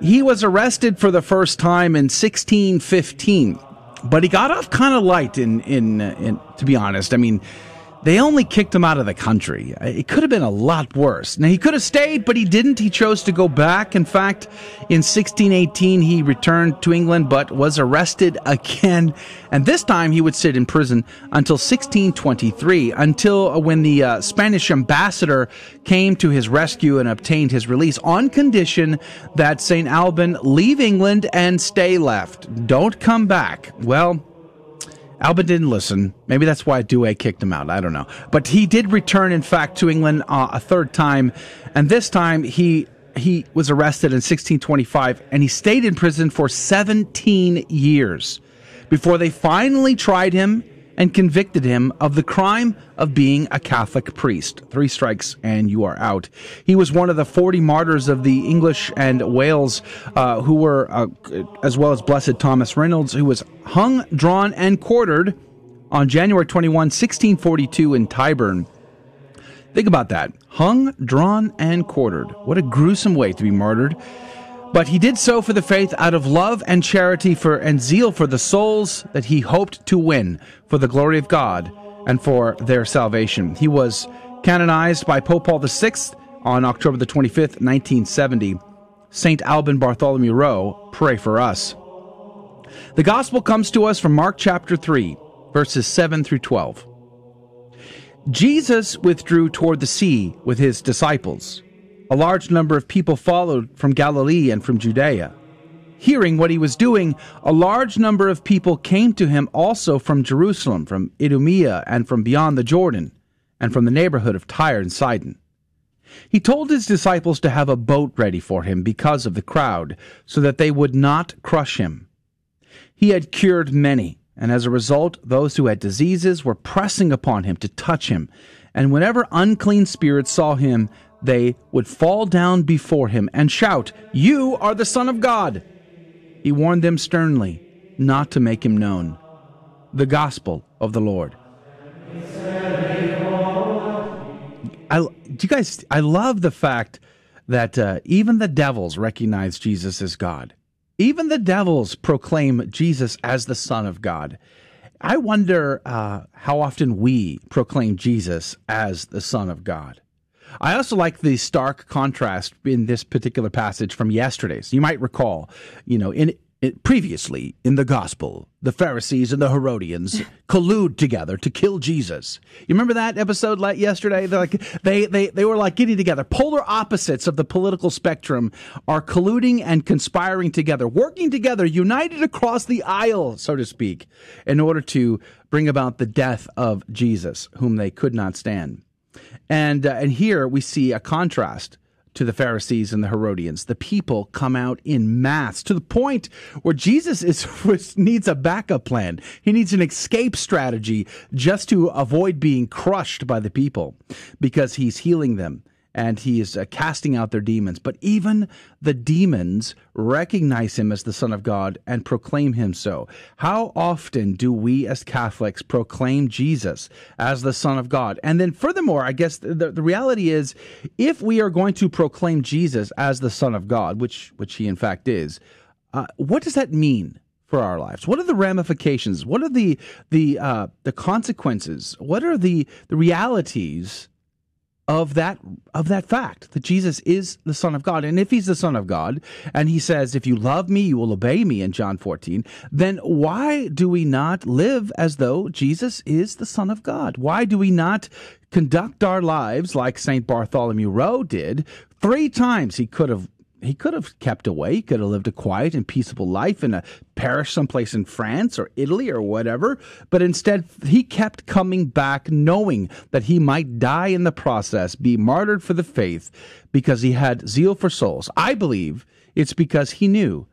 Speaker 5: he was arrested for the first time in 1615 but he got off kind of light in, in, uh, in, to be honest. I mean, they only kicked him out of the country. It could have been a lot worse. Now, he could have stayed, but he didn't. He chose to go back. In fact, in 1618, he returned to England, but was arrested again. And this time, he would sit in prison until 1623, until when the uh, Spanish ambassador came to his rescue and obtained his release on condition that St. Alban leave England and stay left. Don't come back. Well, Alban didn't listen. Maybe that's why Douai kicked him out. I don't know. But he did return, in fact, to England uh, a third time, and this time he he was arrested in 1625, and he stayed in prison for 17 years before they finally tried him and convicted him of the crime of being a Catholic priest. Three strikes and you are out. He was one of the 40 martyrs of the English and Wales uh, who were, uh, as well as Blessed Thomas Reynolds, who was hung, drawn, and quartered on January 21, 1642 in Tyburn. Think about that. Hung, drawn, and quartered. What a gruesome way to be martyred. But he did so for the faith out of love and charity for and zeal for the souls that he hoped to win for the glory of God and for their salvation. He was canonized by Pope Paul VI on October the 25th, 1970. St. Alban Bartholomew Rowe, pray for us. The gospel comes to us from Mark chapter 3, verses 7 through 12. Jesus withdrew toward the sea with his disciples. A large number of people followed from Galilee and from Judea. Hearing what he was doing, a large number of people came to him also from Jerusalem, from Idumea, and from beyond the Jordan, and from the neighborhood of Tyre and Sidon. He told his disciples to have a boat ready for him because of the crowd, so that they would not crush him. He had cured many, and as a result, those who had diseases were pressing upon him to touch him, and whenever unclean spirits saw him, they would fall down before him and shout, You are the Son of God! He warned them sternly not to make him known. The Gospel of the Lord. I, do you guys, I love the fact that uh, even the devils recognize Jesus as God. Even the devils proclaim Jesus as the Son of God. I wonder uh, how often we proclaim Jesus as the Son of God. I also like the stark contrast in this particular passage from yesterday's. You might recall, you know, in it, previously in the gospel, the Pharisees and the Herodians collude together to kill Jesus. You remember that episode like yesterday? They're like they they they were like getting together. Polar opposites of the political spectrum are colluding and conspiring together, working together, united across the aisle, so to speak, in order to bring about the death of Jesus, whom they could not stand. And uh, and here we see a contrast to the Pharisees and the Herodians. The people come out in mass to the point where Jesus is needs a backup plan. He needs an escape strategy just to avoid being crushed by the people because he's healing them and he is uh, casting out their demons. But even the demons recognize him as the Son of God and proclaim him so. How often do we as Catholics proclaim Jesus as the Son of God? And then, furthermore, I guess the, the reality is if we are going to proclaim Jesus as the Son of God, which, which he in fact is, uh, what does that mean? for our lives? What are the ramifications? What are the the uh, the consequences? What are the the realities of that of that fact that Jesus is the Son of God. And if he's the Son of God, and he says, If you love me, you will obey me in John 14, then why do we not live as though Jesus is the Son of God? Why do we not conduct our lives like St. Bartholomew Rowe did? Three times he could have he could have kept away. He could have lived a quiet and peaceable life in a parish someplace in France or Italy or whatever. But instead, he kept coming back knowing that he might die in the process, be martyred for the faith because he had zeal for souls. I believe it's because he knew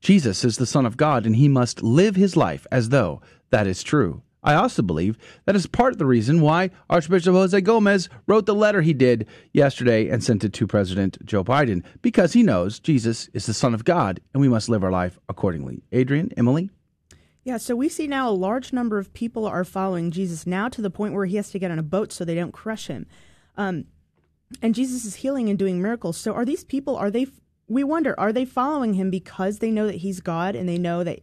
Speaker 5: Jesus is the Son of God and he must live his life as though that is true. I also believe that is part of the reason why Archbishop Jose Gomez wrote the letter he did yesterday and sent it to President Joe Biden because he knows Jesus is the Son of God and we must live our life accordingly. Adrian, Emily?
Speaker 4: Yeah, so we see now a large number of people are following Jesus now to the point where he has to get on a boat so they don't crush him. Um, and Jesus is healing and doing miracles. So are these people, are they, we wonder, are they following him because they know that he's God and they know that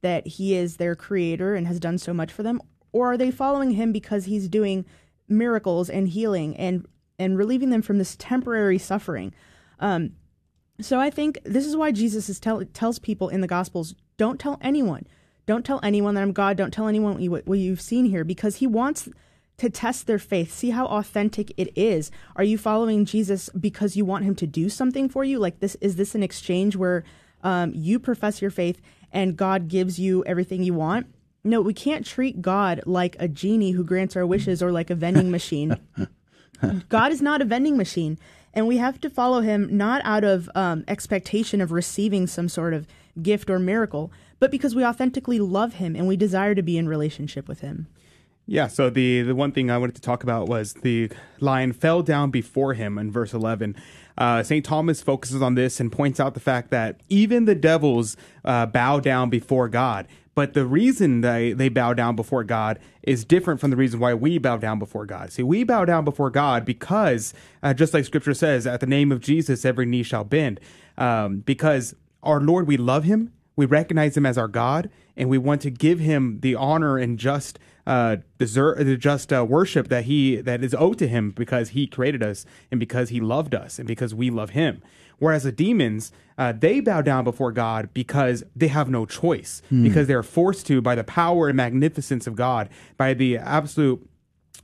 Speaker 4: that he is their creator and has done so much for them? Or are they following him because he's doing miracles and healing and and relieving them from this temporary suffering? Um, so i think this is why jesus is tell, tells people in the gospels don't tell anyone. Don't tell anyone that i'm god. Don't tell anyone what, you, what you've seen here because he wants to test their faith see how authentic it is. Are you following jesus because you want him to do something for you? Like this is this an exchange where um, you profess your faith and God gives you everything you want. No, we can't treat God like a genie who grants our wishes or like a vending machine. God is not a vending machine. And we have to follow him not out of um, expectation of receiving some sort of gift or miracle, but because we authentically love him and we desire to be in relationship with him.
Speaker 6: Yeah, so the the one thing I wanted to talk about was the lion fell down before him in verse 11. Uh, St. Thomas focuses on this and points out the fact that even the devils uh, bow down before God. But the reason they, they bow down before God is different from the reason why we bow down before God. See, we bow down before God because, uh, just like scripture says, at the name of Jesus, every knee shall bend. Um, because our Lord, we love him, we recognize him as our God, and we want to give him the honor and just uh, deserve the just uh, worship that he that is owed to him because he created us and because he loved us and because we love him. Whereas the demons, uh, they bow down before God because they have no choice,
Speaker 5: Hmm.
Speaker 6: because they're forced to by the power and magnificence of God, by the absolute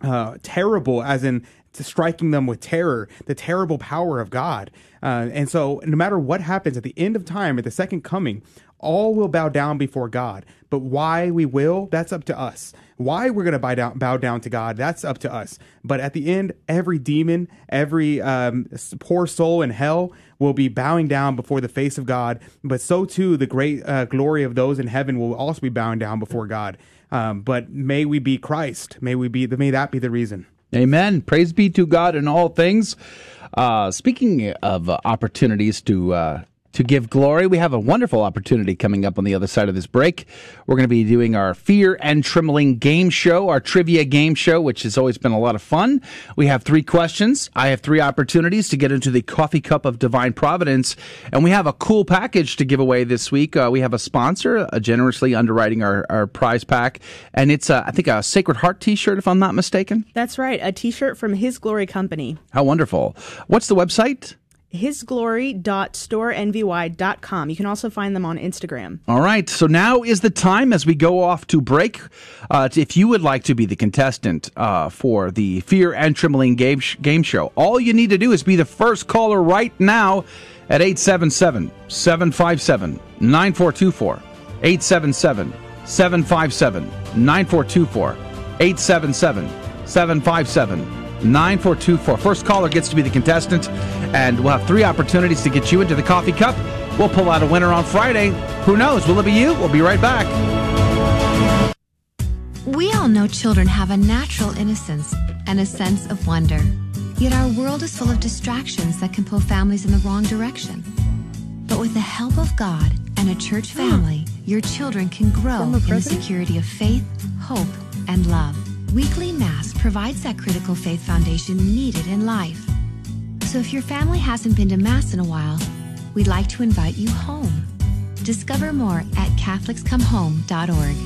Speaker 6: uh, terrible, as in striking them with terror, the terrible power of God. Uh, and so, no matter what happens at the end of time, at the second coming, all will bow down before God. But why we will, that's up to us. Why we're going to bow down, to God, that's up to us. But at the end, every demon, every um, poor soul in hell will be bowing down before the face of God. But so too, the great uh, glory of those in heaven will also be bowing down before God. Um, but may we be Christ. May we be. May that be the reason.
Speaker 5: Amen. Praise be to God in all things. Uh, speaking of opportunities to uh, to give glory, we have a wonderful opportunity coming up on the other side of this break. We're going to be doing our Fear and Trembling game show, our trivia game show, which has always been a lot of fun. We have three questions. I have three opportunities to get into the coffee cup of divine providence, and we have a cool package to give away this week. Uh, we have a sponsor uh, generously underwriting our, our prize pack, and it's uh, I think a Sacred Heart T-shirt, if I'm not mistaken.
Speaker 4: That's right, a t shirt from His Glory Company.
Speaker 5: How wonderful. What's the website?
Speaker 4: hisglory.storenvy.com. You can also find them on Instagram.
Speaker 5: All right. So now is the time as we go off to break. Uh, if you would like to be the contestant uh, for the Fear and Trembling game, sh- game show, all you need to do is be the first caller right now at 877 757 9424. 877 757 9424. 877 757 9424. First caller gets to be the contestant, and we'll have three opportunities to get you into the coffee cup. We'll pull out a winner on Friday. Who knows? Will it be you? We'll be right back.
Speaker 20: We all know children have a natural innocence and a sense of wonder. Yet our world is full of distractions that can pull families in the wrong direction. But with the help of God and a church hmm. family, your children can grow in the security of faith, hope, and love. Weekly Mass provides that critical faith foundation needed in life. So if your family hasn't been to Mass in a while, we'd like to invite you home. Discover more at CatholicsComeHome.org.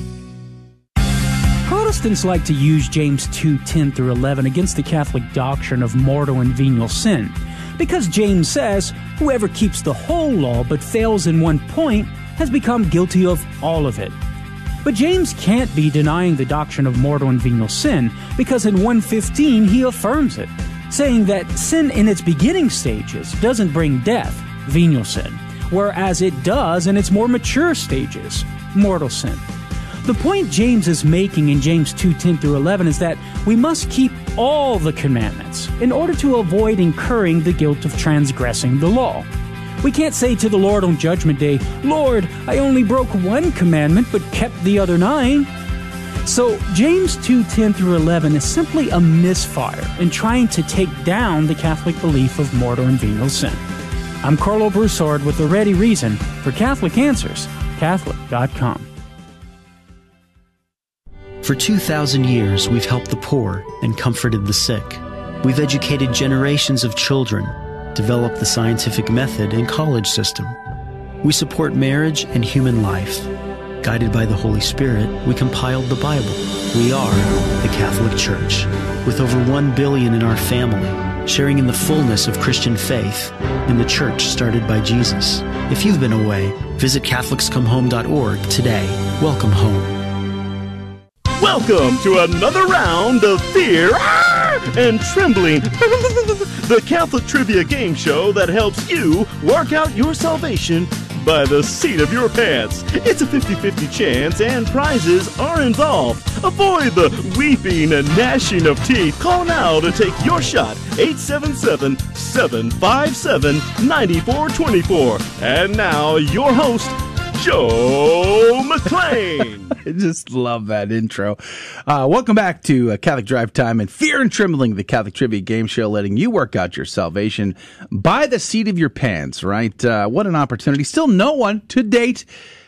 Speaker 7: Protestants like to use James 2 10 through 11 against the Catholic doctrine of mortal and venial sin. Because James says, whoever keeps the whole law but fails in one point has become guilty of all of it. But James can't be denying the doctrine of mortal and venial sin because in 115 he affirms it, saying that sin in its beginning stages doesn't bring death, venial sin, whereas it does in its more mature stages, mortal sin. The point James is making in James 2 10 through 11 is that we must keep all the commandments in order to avoid incurring the guilt of transgressing the law. We can't say to the Lord on Judgment Day, Lord, I only broke one commandment but kept the other nine. So James 2 10 through 11 is simply a misfire in trying to take down the Catholic belief of mortal and venial sin. I'm Karlo Broussard with the ready reason for Catholic Answers, Catholic.com.
Speaker 21: For 2,000 years, we've helped the poor and comforted the sick. We've educated generations of children, developed the scientific method and college system. We support marriage and human life. Guided by the Holy Spirit, we compiled the Bible. We are the Catholic Church, with over 1 billion in our family, sharing in the fullness of Christian faith in the church started by Jesus. If you've been away, visit CatholicsComeHome.org today. Welcome home.
Speaker 22: Welcome to another round of Fear ah, and Trembling, the Catholic trivia game show that helps you work out your salvation by the seat of your pants. It's a 50 50 chance, and prizes are involved. Avoid the weeping and gnashing of teeth. Call now to take your shot 877 757 9424. And now, your host, Joe McClain.
Speaker 5: I just love that intro. Uh, welcome back to uh, Catholic Drive Time and Fear and Trembling, the Catholic Trivia Game Show, letting you work out your salvation by the seat of your pants, right? Uh, what an opportunity. Still, no one to date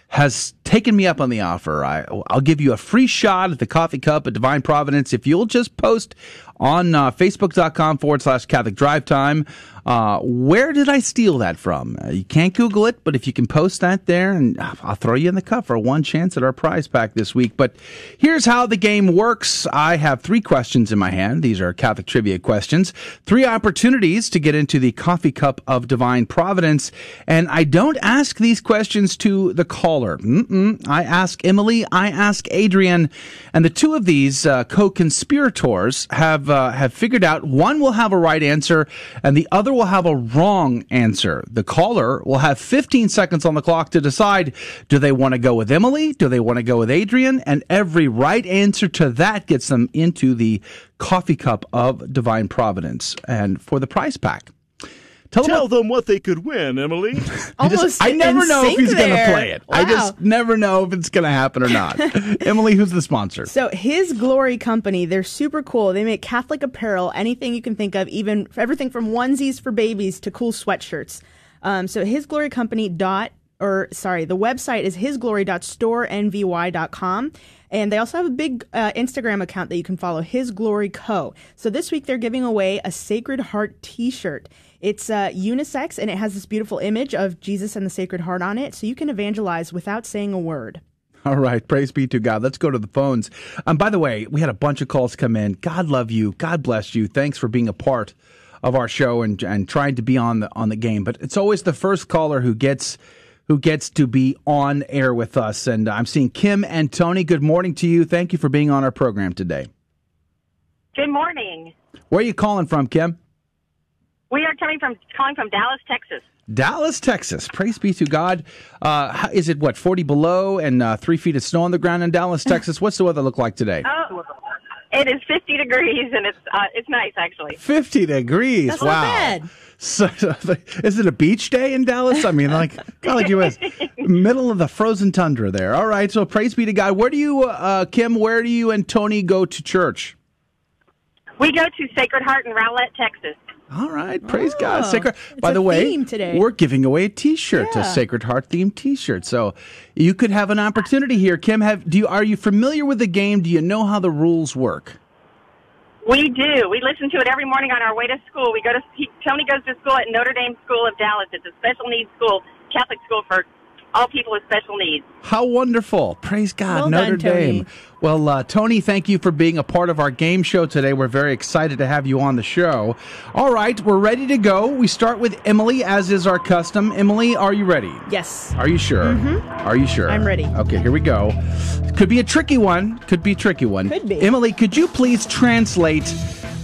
Speaker 5: has taken me up on the offer. I, I'll give you a free shot at the coffee cup at Divine Providence if you'll just post on uh, facebook.com forward slash Catholic Drive Time. Uh, where did I steal that from? Uh, you can't Google it, but if you can post that there, and uh, I'll throw you in the cup for one chance at our prize pack this week. But here's how the game works. I have three questions in my hand. These are Catholic trivia questions. Three opportunities to get into the coffee cup of divine providence. And I don't ask these questions to the caller. Mm-mm. I ask Emily. I ask Adrian. And the two of these uh, co-conspirators have uh, have figured out one will have a right answer and the other will have a wrong answer. The caller will have 15 seconds on the clock to decide do they want to go with Emily? Do they want to go with Adrian? And every right answer to that gets them into the coffee cup of divine providence. And for the prize pack,
Speaker 22: Tell, Tell them, what they could win, Emily.
Speaker 5: I, just, I never know if he's going to play it.
Speaker 4: Wow.
Speaker 5: I just never know if it's going to happen or not. Emily, who's the sponsor?
Speaker 4: So His Glory Company, they're super cool. They make Catholic apparel, anything you can think of, even everything from onesies for babies to cool sweatshirts. Um, so His Glory Company dot or sorry, the website is hisglory.storenvy.com. And they also have a big uh, Instagram account that you can follow, His Glory Co. So this week they're giving away a Sacred Heart T-shirt. It's uh, unisex and it has this beautiful image of Jesus and the Sacred Heart on it, so you can evangelize without saying a word.
Speaker 5: All right, praise be to God. Let's go to the phones. Um, by the way, we had a bunch of calls come in. God love you. God bless you. Thanks for being a part of our show and and trying to be on the on the game. But it's always the first caller who gets who gets to be on air with us. And I'm seeing Kim and Tony. Good morning to you. Thank you for being on our program today.
Speaker 23: Good morning.
Speaker 5: Where are you calling from, Kim?
Speaker 23: We are coming from calling from Dallas, Texas.
Speaker 5: Dallas, Texas. Praise be to God. Uh, is it what forty below and uh, three feet of snow on the ground in Dallas, Texas? What's the weather look like today?
Speaker 23: Oh, it is fifty degrees and it's uh, it's nice actually.
Speaker 5: Fifty degrees.
Speaker 23: That's
Speaker 5: wow.
Speaker 23: not bad.
Speaker 5: So, is it a beach day in Dallas? I mean, like college US, middle of the frozen tundra there. All right. So praise be to God. Where do you, uh, Kim? Where do you and Tony go to church?
Speaker 23: We go to Sacred Heart in Rowlett, Texas.
Speaker 5: All right, praise God.
Speaker 23: Oh,
Speaker 5: Sacred.
Speaker 23: it's
Speaker 5: By
Speaker 23: a
Speaker 5: the way,
Speaker 23: theme today.
Speaker 5: we're giving away a T-shirt, a Sacred Heart themed T-shirt. So you could have an opportunity here. Kim, have do you are you familiar with the game? Do you know how the rules work?
Speaker 23: We do. We listen to it every morning on our way to school. We go to he, Tony goes to school at Notre Dame School of Dallas. It's a special needs school, Catholic school for all people with special needs.
Speaker 5: How wonderful! Praise God,
Speaker 23: Well
Speaker 5: Notre
Speaker 23: done, Tony.
Speaker 5: Dame. Well, uh, Tony, thank you for being a part of our game show today. We're very excited to have you on the show. All right, we're ready to go. We start with Emily, as is our custom. Emily, are you ready?
Speaker 4: Yes.
Speaker 5: Are you sure?
Speaker 4: Mhm.
Speaker 5: Are you sure?
Speaker 4: I'm ready.
Speaker 5: Okay, here we go. Could be a tricky one. Could be a tricky one.
Speaker 4: Could be.
Speaker 5: Emily, could you please translate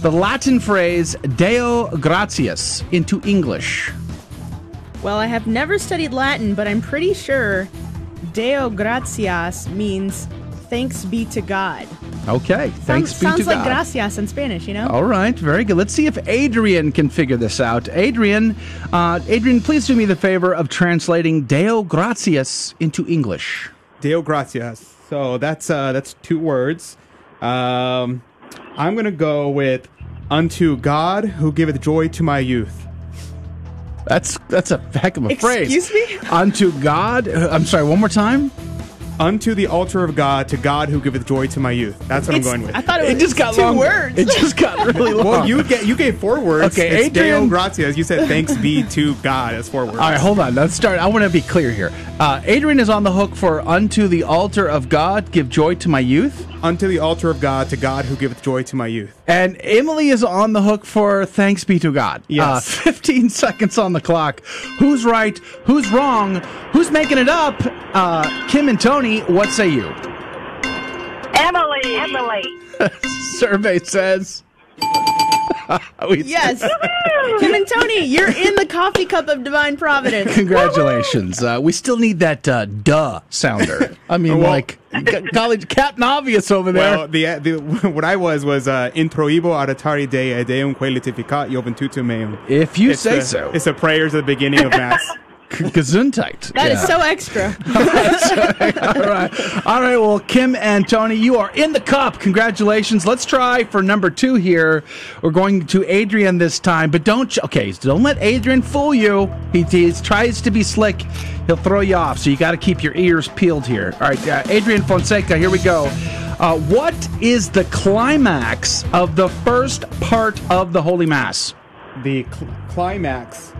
Speaker 5: the Latin phrase Deo gratias into English?
Speaker 4: Well, I have never studied Latin, but I'm pretty sure Deo gratias means thanks be to God.
Speaker 5: Okay, thanks
Speaker 4: sounds,
Speaker 5: be
Speaker 4: sounds
Speaker 5: to
Speaker 4: like
Speaker 5: God.
Speaker 4: gracias in Spanish, you know?
Speaker 5: All right, very good. Let's see if Adrian can figure this out. Adrian, uh, Adrian, please do me the favor of translating Deo gratias into English.
Speaker 6: Deo gratias. So that's uh, that's two words. Um, I'm gonna go with unto God who giveth joy to my youth.
Speaker 5: That's that's a heck of a phrase.
Speaker 6: Excuse me?
Speaker 5: Unto God. uh, I'm sorry. One more time.
Speaker 6: Unto the altar of God, to God who giveth joy to my youth. That's what
Speaker 5: It's-
Speaker 6: I'm going with.
Speaker 5: I thought it It was just got two longer. words. It just got really long.
Speaker 6: Well, you get you gave four words.
Speaker 5: Okay,
Speaker 6: it's Deo
Speaker 5: Adrian-
Speaker 6: gratias. You said thanks be to God. That's four words.
Speaker 5: All right, hold on. Let's start. I want to be clear here. Uh, Adrian is on the hook for unto the altar of God, give joy to my youth.
Speaker 6: Unto the altar of God, to God who giveth joy to my youth.
Speaker 5: And Emily is on the hook for thanks be to God.
Speaker 6: Yes.
Speaker 5: Uh, 15 seconds on the clock. Who's right? Who's wrong? Who's making it up? Uh, Kim and Tony, what say you?
Speaker 23: Emily. Emily.
Speaker 5: Survey says. We-
Speaker 4: Yes. Kim and Tony, you're in the coffee cup of divine providence.
Speaker 5: Congratulations. Uh, we still need that uh, duh sounder. I mean,
Speaker 6: Well-
Speaker 5: like, g- college Captain Obvious over there.
Speaker 6: Well, the, the what I was was uh, introibo adatari de deum que litificat joventutum meum.
Speaker 5: If you
Speaker 6: It's
Speaker 5: say
Speaker 6: the-
Speaker 5: so.
Speaker 6: It's the prayers at the beginning of mass.
Speaker 5: Gesundheit.
Speaker 4: That is
Speaker 5: Yeah.
Speaker 4: so extra.
Speaker 5: All right. All right. Well, Kim and Tony, you are in the cup. Congratulations. Let's try for number two here. We're going to Adrian this time, but don't, okay, so don't let Adrian fool you. He, he tries to be slick. He'll throw you off. So you got to keep your ears peeled here. All right. Uh, Adrian Fonseca, here we go. Uh, what is the climax of the first part of the Holy Mass?
Speaker 6: The cl- climax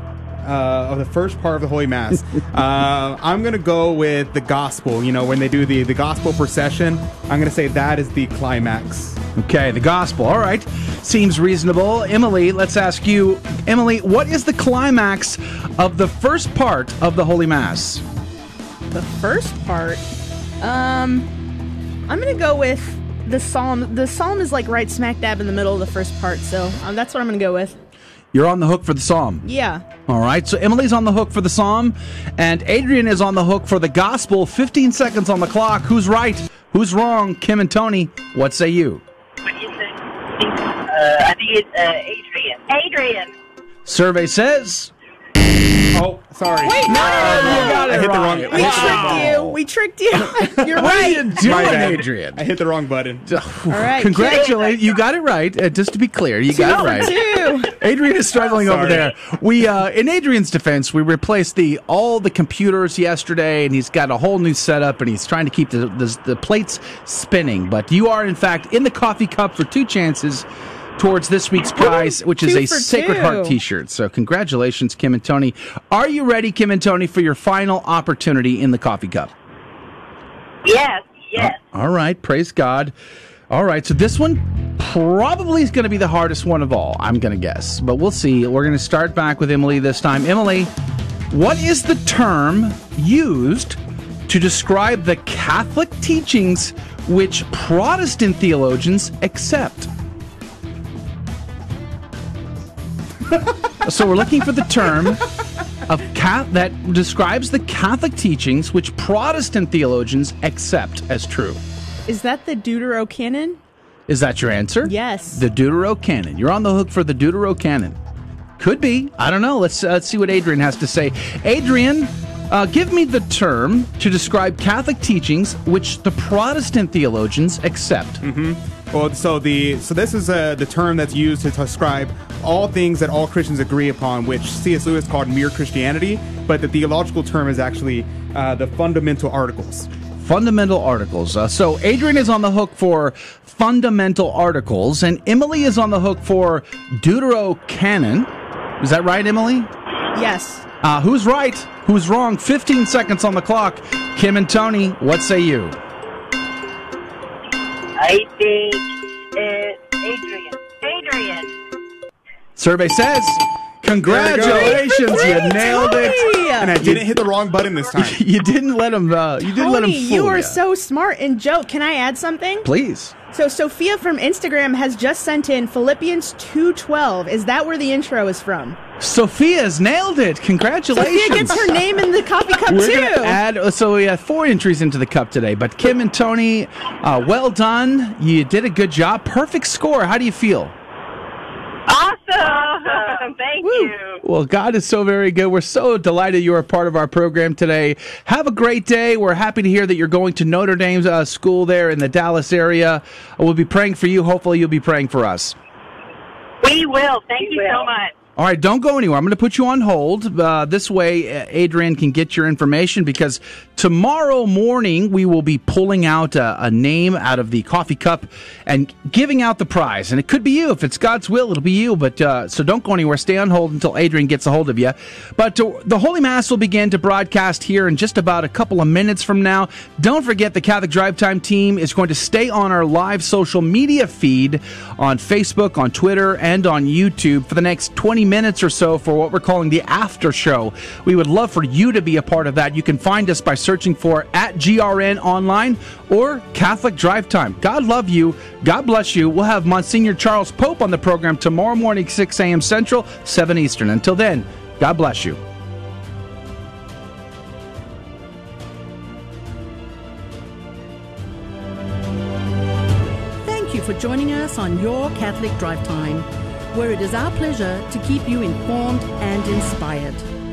Speaker 6: uh, of the first part of the Holy Mass. uh, I'm going to go with the gospel. You know, when they do the, the gospel procession, I'm going to say that is the climax.
Speaker 5: Okay, the gospel. All right. Seems reasonable. Emily, let's ask you, Emily, what is the climax of the first part of the Holy Mass?
Speaker 4: The first part, um, I'm gonna go with the psalm. The psalm is like right smack dab in the middle of the first part, so um, that's what I'm gonna go with.
Speaker 5: You're on the hook for the psalm.
Speaker 4: Yeah.
Speaker 5: All right. So Emily's on the hook for the psalm, and Adrian is on the hook for the gospel. 15 seconds on the clock. Who's right? Who's wrong? Kim and Tony, what say you? What do you think?
Speaker 23: Uh, I think it's uh, Adrian. Adrian.
Speaker 5: Survey says.
Speaker 6: Oh, sorry.
Speaker 4: Wait, no, no, no, no.
Speaker 5: got
Speaker 6: I
Speaker 5: it
Speaker 6: hit the
Speaker 5: right.
Speaker 6: wrong.
Speaker 4: We
Speaker 6: I hit the wrong
Speaker 4: tricked you. We tricked you. You're
Speaker 5: What are
Speaker 4: right.
Speaker 5: you doing,
Speaker 6: My bad.
Speaker 5: Adrian?
Speaker 6: I hit the wrong button.
Speaker 4: All right.
Speaker 5: Congratulations. You got it right. Uh, just to be clear, you got it right.
Speaker 4: Two.
Speaker 5: Adrian is struggling over there. We, uh, in Adrian's defense, we replaced the all the computers yesterday, and he's got a whole new setup, and he's trying to keep the the, the plates spinning. But you are, in fact, in the coffee cup for two chances towards this week's prize, which is a
Speaker 4: for
Speaker 5: Sacred Heart. T-shirt. So, congratulations, Kim and Tony. Are you ready, Kim and Tony, for your final opportunity in the coffee cup?
Speaker 23: Yes, oh, yes.
Speaker 5: All right, praise God. All right, so this one probably is going to be the hardest one of all, I'm going to guess. But we'll see. We're going to start back with Emily this time. Emily, what is the term used to describe the Catholic teachings which Protestant theologians accept? so we're looking for the term of ca- that describes the Catholic teachings which Protestant theologians accept as true.
Speaker 4: Is that the Deuterocanon?
Speaker 5: Is that your answer?
Speaker 4: Yes.
Speaker 5: The Deuterocanon. You're on the hook for the Deuterocanon. Could be. I don't know. Let's, uh, let's see what Adrian has to say. Adrian, uh, give me the term to describe Catholic teachings which the Protestant theologians accept.
Speaker 6: Mm-hmm. Well, so the so this is uh, the term that's used to describe all things that all Christians agree upon, which C.S. Lewis called mere Christianity, but the theological term is actually uh, the fundamental articles.
Speaker 5: Fundamental articles. Uh, so Adrian is on the hook for fundamental articles, and Emily is on the hook for Deuterocanon. Is that right, Emily?
Speaker 4: Yes.
Speaker 5: Uh, who's right? Who's wrong? 15 seconds on the clock. Kim and Tony, what say you?
Speaker 23: I think uh, it's Adrian. Adrian.
Speaker 5: Survey says, congratulations, you nailed it.
Speaker 6: And I didn't hit the wrong button this time.
Speaker 5: You didn't let him. Uh, you didn't let him fool
Speaker 4: you are
Speaker 5: ya.
Speaker 4: so smart. And Joe, can I add something?
Speaker 5: Please.
Speaker 4: So Sophia from Instagram has just sent in Philippians 2:12. Is that where the intro is from?
Speaker 5: Sophia's nailed it. Congratulations.
Speaker 4: Sophia gets her name in the coffee cup
Speaker 5: We're
Speaker 4: too.
Speaker 5: gonna add. uh, So we have four entries into the cup today. But Kim and Tony, uh, well done. You did a good job. Perfect score. How do you feel?
Speaker 23: Awesome. Thank you.
Speaker 5: Well, God is so very good. We're so delighted you are a part of our program today. Have a great day. We're happy to hear that you're going to Notre Dame's uh, school there in the Dallas area. We'll be praying for you. Hopefully, you'll be praying for us.
Speaker 23: We will. Thank you so much.
Speaker 5: All right, don't go anywhere. I'm going to put you on hold. Uh, this way, uh, Adrian can get your information because tomorrow morning we will be pulling out a, a name out of the coffee cup and giving out the prize. And it could be you. If it's God's will, it'll be you. But uh, so don't go anywhere. Stay on hold until Adrian gets a hold of you. But uh, the Holy Mass will begin to broadcast here in just about a couple of minutes from now. Don't forget the Catholic Drive Time team is going to stay on our live social media feed on Facebook, on Twitter, and on YouTube for the next 20 minutes or so for what we're calling the after show. We would love for you to be a part of that. You can find us by searching for at GRN online or Catholic Drive Time. God love you. God bless you. We'll have Monsignor Charles Pope on the program tomorrow morning, 6 a.m. Central, 7 Eastern. Until then, God bless you.
Speaker 16: Thank you for joining us on Your Catholic Drive Time, where it is our pleasure to keep you informed and inspired.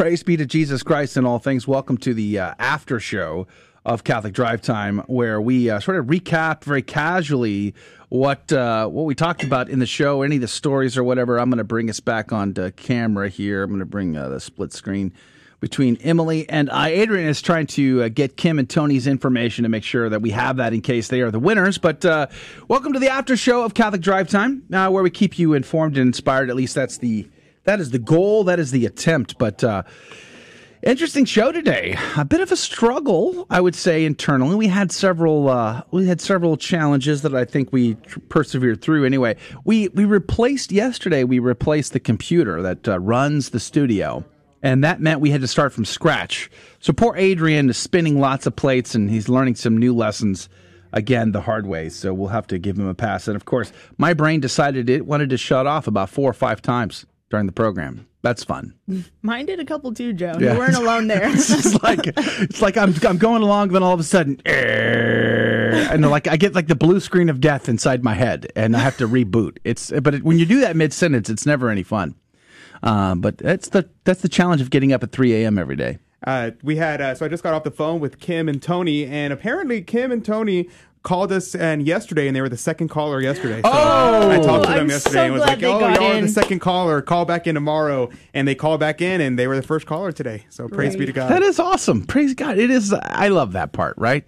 Speaker 5: Praise be to Jesus Christ in all things. Welcome to the uh, after show of Catholic Drive Time, where we uh, sort of recap very casually what uh, what we talked about in the show, any of the stories or whatever. I'm going to bring us back on to camera here. I'm going to bring uh, the split screen between Emily and I. Adrian is trying to uh, get Kim and Tony's information to make sure that we have that in case they are the winners. But uh, welcome to the after show of Catholic Drive Time, uh, where we keep you informed and inspired. At least that's the that is the goal. That is the attempt. But uh, interesting show today. A bit of a struggle, I would say, internally. We had several uh, we had several challenges that I think we persevered through. Anyway, we we replaced yesterday. We replaced the computer that uh, runs the studio. And that meant we had to start from scratch. So poor Adrian is spinning lots of plates and he's learning some new lessons again the hard way. So we'll have to give him a pass. And of course, my brain decided it wanted to shut off about four or five times during the program. That's fun.
Speaker 4: Mine did a couple too, Joe.
Speaker 5: Yeah.
Speaker 4: You weren't alone there.
Speaker 5: it's just like it's like I'm I'm going along, then all of a sudden, and like I get like the blue screen of death inside my head, and I have to reboot. It's but it, when you do that mid sentence, it's never any fun. Uh, but that's the that's the challenge of getting up at 3 a.m. every day.
Speaker 6: Uh, we had uh, so I just got off the phone with Kim and Tony, and apparently Kim and Tony called us and yesterday, and they were the second caller yesterday. So
Speaker 5: Oh!
Speaker 6: I talked to them
Speaker 4: I'm
Speaker 6: yesterday
Speaker 4: so
Speaker 6: and was like, "Oh, y'all are the second caller. Call back in tomorrow." And they called back in, and they were the first caller today. So praise be to God.
Speaker 5: That is awesome. Praise God. It is. I love that part. Right.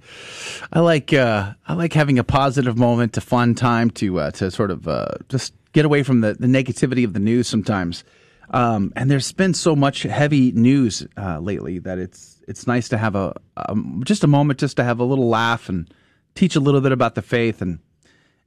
Speaker 5: I like. Uh, I like having a positive moment, a fun time to uh, to sort of uh, just get away from the, the negativity of the news sometimes. Um, and there's been so much heavy news uh, lately that it's it's nice to have a um, just a moment just to have a little laugh and teach a little bit about the faith and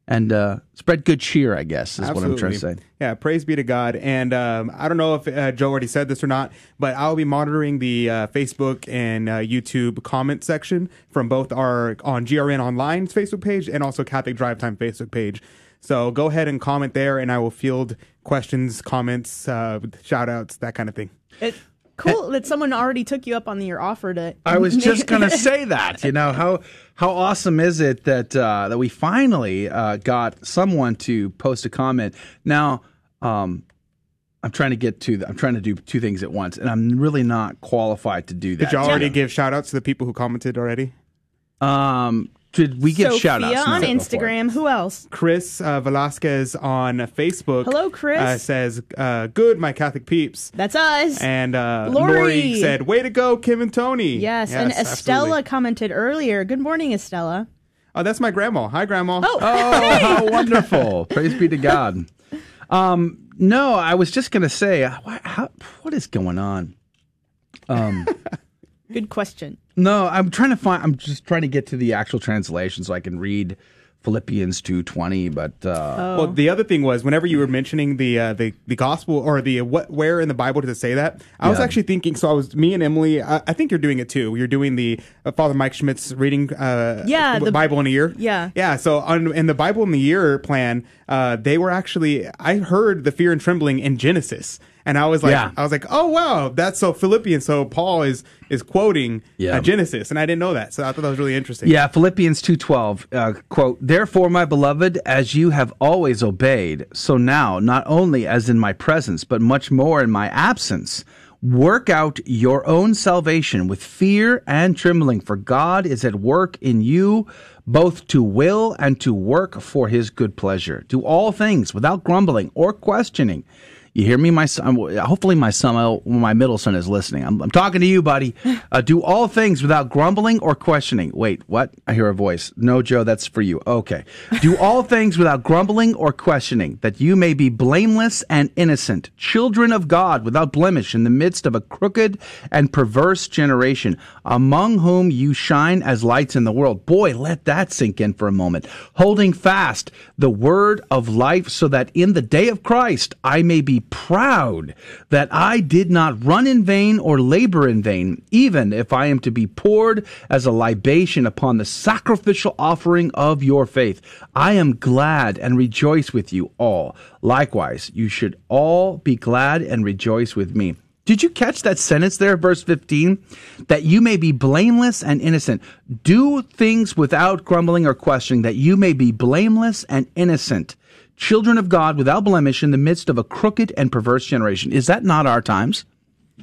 Speaker 5: and uh, spread good cheer. I guess is what I'm trying to say.
Speaker 6: Yeah, praise be to God. And um, I don't know if uh, Joe already said this or not, but I'll be monitoring the uh, Facebook and uh, YouTube comment section from both our on GRN Online's Facebook page and also Catholic Drive Time Facebook page. So go ahead and comment there, and I will field questions, comments, uh, shout outs, that kind of thing.
Speaker 4: It, cool that someone already took you up on your offer to.
Speaker 5: I was just going to say that. You know how how awesome is it that uh, that we finally uh, got someone to post a comment. Now, um, I'm trying to get to. The, I'm trying to do two things at once, and I'm really not qualified to do that.
Speaker 6: Did you already give shout outs to the people who commented already?
Speaker 5: Um, did we get
Speaker 4: Sophia
Speaker 5: shout outs
Speaker 4: on Instagram. Who else?
Speaker 6: Chris uh, Velasquez on Facebook.
Speaker 4: Hello, Chris.
Speaker 6: Uh, says, uh, "Good, my Catholic peeps."
Speaker 4: That's us.
Speaker 6: And uh,
Speaker 4: Lori.
Speaker 6: Lori said, "Way to go, Kim and Tony."
Speaker 4: Yes, and Estella
Speaker 6: absolutely.
Speaker 4: commented earlier. Good morning, Estella.
Speaker 6: Oh, that's my grandma. Hi, grandma.
Speaker 4: Oh,
Speaker 5: Oh, how wonderful! Praise be to God. Um, no, I was just going to say, uh, how, what is going on? Um,
Speaker 4: Good question.
Speaker 5: No, I'm trying to find. I'm just trying to get to the actual translation so I can read Philippians two twenty. But uh,
Speaker 4: Oh.
Speaker 6: Well, the other thing was whenever you were mentioning the uh, the the gospel or the what where in the Bible does it say that? I was actually thinking. So I was me and Emily. I, I think you're doing it too. You're doing the uh, Father Mike Schmitz's reading. Uh,
Speaker 4: Yeah, the-
Speaker 6: Bible in a year.
Speaker 4: Yeah.
Speaker 6: Yeah. So on, in the Bible in the year plan, uh, they were actually. I heard the fear and trembling in Genesis. And I was like,
Speaker 5: Yeah.
Speaker 6: I was like, oh wow, that's so Philippians. So Paul is is quoting
Speaker 5: Yeah.
Speaker 6: uh, Genesis, and I didn't know that. So I thought that was really interesting.
Speaker 5: Yeah, Philippians 2:12, uh, quote, "Therefore, my beloved, as you have always obeyed, so now, not only as in my presence, but much more in my absence, work out your own salvation with fear and trembling, for God is at work in you both to will and to work for his good pleasure. Do all things without grumbling or questioning." You hear me, my son? Hopefully, my son, my middle son, is listening. I'm, I'm talking to you, buddy. Uh, do all things without grumbling or questioning. Wait, what? I hear a voice. No, Joe, that's for you. Okay. Do all things without grumbling or questioning, that you may be blameless and innocent, children of God without blemish in the midst of a crooked and perverse generation, among whom you shine as lights in the world. Boy, let that sink in for a moment. Holding fast the word of life, so that in the day of Christ I may be proud that I did not run in vain or labor in vain, even if I am to be poured as a libation upon the sacrificial offering of your faith. I am glad and rejoice with you all. Likewise, you should all be glad and rejoice with me. Did you catch that sentence there, verse 15? That you may be blameless and innocent. Do things without grumbling or questioning, that you may be blameless and innocent. Children of God without blemish in the midst of a crooked and perverse generation. Is that not our times?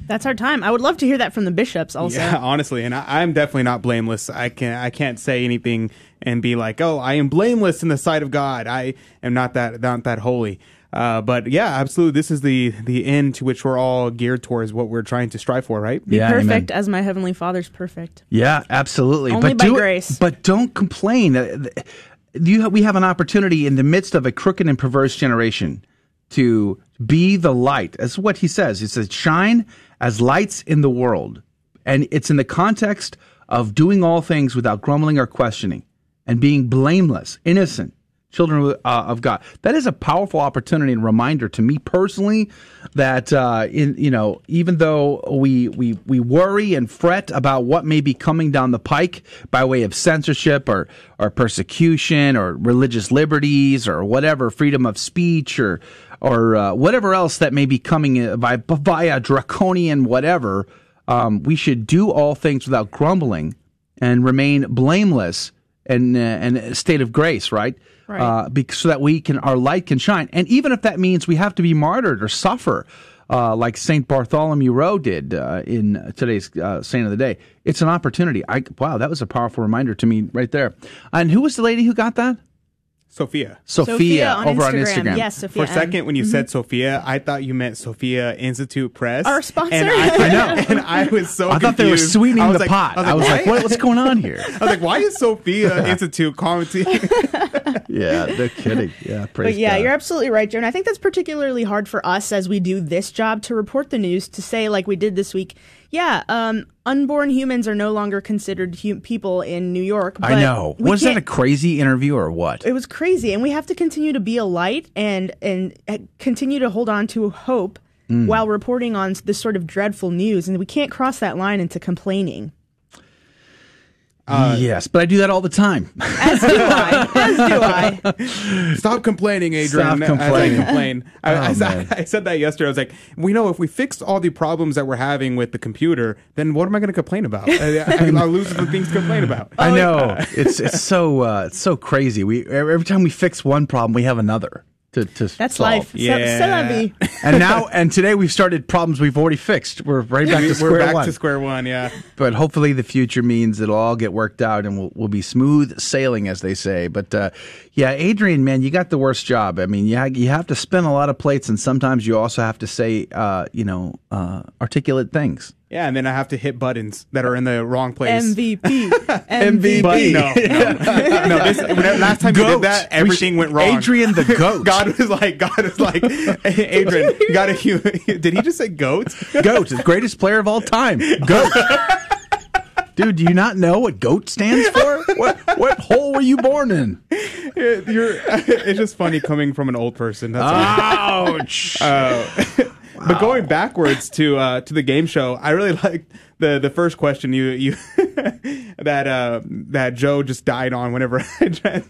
Speaker 4: That's our time. I would love to hear that from the bishops also.
Speaker 6: Yeah, honestly, and I, I'm definitely not blameless. I can I can't say anything and be like, oh, I am blameless in the sight of God. I am not that not that holy. Uh, but yeah, absolutely. This is the the end to which we're all geared towards what we're trying to strive for, right?
Speaker 4: Be perfect as my heavenly Father's perfect.
Speaker 5: Yeah, absolutely.
Speaker 4: Only
Speaker 5: but
Speaker 4: by
Speaker 5: do
Speaker 4: grace.
Speaker 5: but don't complain. You we have an opportunity in the midst of a crooked and perverse generation to be the light. That's what he says. He says, "Shine as lights in the world," and it's in the context of doing all things without grumbling or questioning, and being blameless, innocent. Children uh, of God. That is a powerful opportunity and reminder to me personally that uh, in you know even though we we we worry and fret about what may be coming down the pike by way of censorship or or persecution or religious liberties or whatever freedom of speech or or uh, whatever else that may be coming uh, by via draconian whatever, um, we should do all things without grumbling and remain blameless and uh, and a state of grace, right?
Speaker 4: Right.
Speaker 5: Uh, bec- so that we can our light can shine, and even if that means we have to be martyred or suffer, uh, like Saint Bartholomew Rowe did uh, in today's uh, Saint of the Day, it's an opportunity. I wow, that was a powerful reminder to me right there. And who was the lady who got that?
Speaker 6: Sophia.
Speaker 5: Sophia,
Speaker 4: Sophia on
Speaker 5: over on
Speaker 4: Instagram.
Speaker 5: Instagram.
Speaker 4: Yes, Sophia
Speaker 6: For a second, when you
Speaker 4: Mhm.
Speaker 6: said Sophia, I thought you meant Sophia Institute Press,
Speaker 4: Our sponsor.
Speaker 6: And I,
Speaker 4: I
Speaker 5: know.
Speaker 6: and I was so.
Speaker 5: I thought they were sweetening
Speaker 6: I was
Speaker 5: the
Speaker 6: like-
Speaker 5: pot. I was like,
Speaker 6: why-
Speaker 5: what- what's going on here?
Speaker 6: I was like, why is Sophia Institute commenting?
Speaker 5: Yeah, no kidding. Yeah, praise
Speaker 4: But yeah,
Speaker 5: God.
Speaker 4: you're absolutely right, Joe. And I think that's particularly hard for us as we do this job to report the news, to say, like we did this week, yeah, um, unborn humans are no longer considered hu- people in New York.
Speaker 5: I know. Was that a crazy interview or what?
Speaker 4: It was crazy, and we have to continue to be a light and and uh, continue to hold on to hope
Speaker 5: Mm.
Speaker 4: while reporting on this sort of dreadful news. And we can't cross that line into complaining.
Speaker 5: Yes, but I do that all the time.
Speaker 4: As do I. As do I.
Speaker 6: Stop complaining, Adrian.
Speaker 5: Stop
Speaker 6: As
Speaker 5: complaining.
Speaker 6: I complain. I,
Speaker 5: Oh,
Speaker 6: I, said- I said that yesterday. I was like, we know if we fixed all the problems that we're having with the computer, then what am I going to complain about? I, I, I'll lose the things to complain about.
Speaker 5: I know it's it's so uh, it's so crazy. We every time we fix one problem, we have another to to
Speaker 4: That's
Speaker 5: solve.
Speaker 4: life. C'est- c'est
Speaker 5: and now and today we've started problems we've already fixed. We're right back to square We're
Speaker 6: back
Speaker 5: one.
Speaker 6: to square one. Yeah.
Speaker 5: but hopefully the future means it'll all get worked out and we'll, we'll be smooth sailing, as they say. But uh, yeah, Adrian, man, you got the worst job. I mean, you ha- you have to spin a lot of plates, and sometimes you also have to say, uh, you know, uh, articulate things.
Speaker 6: Yeah, and then I have to hit buttons that are in the wrong place.
Speaker 4: MVP.
Speaker 5: MVP.
Speaker 6: But no, no, no. This, last time you
Speaker 5: Goat.
Speaker 6: did that, everything
Speaker 5: should-
Speaker 6: went wrong.
Speaker 5: Adrian the goat.
Speaker 6: God was like, God is like, Adrian, you got to. Did he just say goat?
Speaker 5: Goat, the greatest player of all time. Goat. Dude, do you not know what GOAT stands for? What what hole were you born in?
Speaker 6: You're. It's just funny coming from an old person. That's all.
Speaker 5: Ouch. Oh.
Speaker 6: Uh, But going backwards to uh, to the game show, I really liked the the first question you you that uh, that Joe just died on whenever I tra-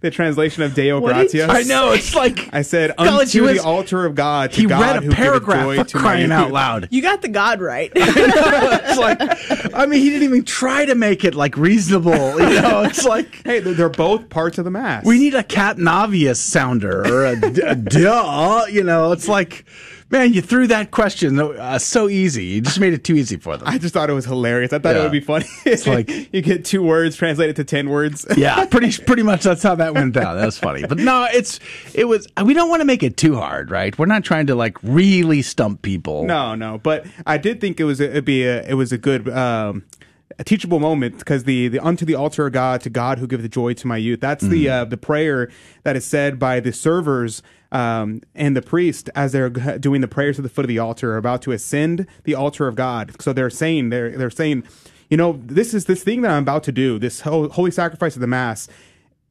Speaker 6: the translation of Deo
Speaker 5: What did-
Speaker 6: Gratias.
Speaker 5: I know, it's like
Speaker 6: I said
Speaker 5: College, he
Speaker 6: unto
Speaker 5: was-
Speaker 6: the altar of God. To
Speaker 5: he
Speaker 6: God
Speaker 5: read a paragraph for crying out loud.
Speaker 4: You got the God right.
Speaker 5: it's like, I mean, he didn't even try to make it like reasonable. You know, it's like,
Speaker 6: hey, they're, they're both parts of the mass.
Speaker 5: We need a cat and sounder or a duh. You know, it's like, man, you threw that question uh, so easy. You just made it too easy for them.
Speaker 6: I just thought it was hilarious. I thought it would be funny.
Speaker 5: It's like-
Speaker 6: you get two words translated to ten words.
Speaker 5: yeah, pretty pretty much that's how that went down. That was funny. But no, it's it was we don't want to make it too hard, right? We're not trying to like really stump people.
Speaker 6: No, no, but I did think it was it'd be a, it was a good um, a teachable moment because the the unto the altar of God to God who give the joy to my youth. That's the uh, the prayer that is said by the servers um, and the priest as they're doing the prayers at the foot of the altar, are about to ascend the altar of God. So they're saying they're they're saying, you know, this is this thing that I'm about to do, this ho- holy sacrifice of the mass,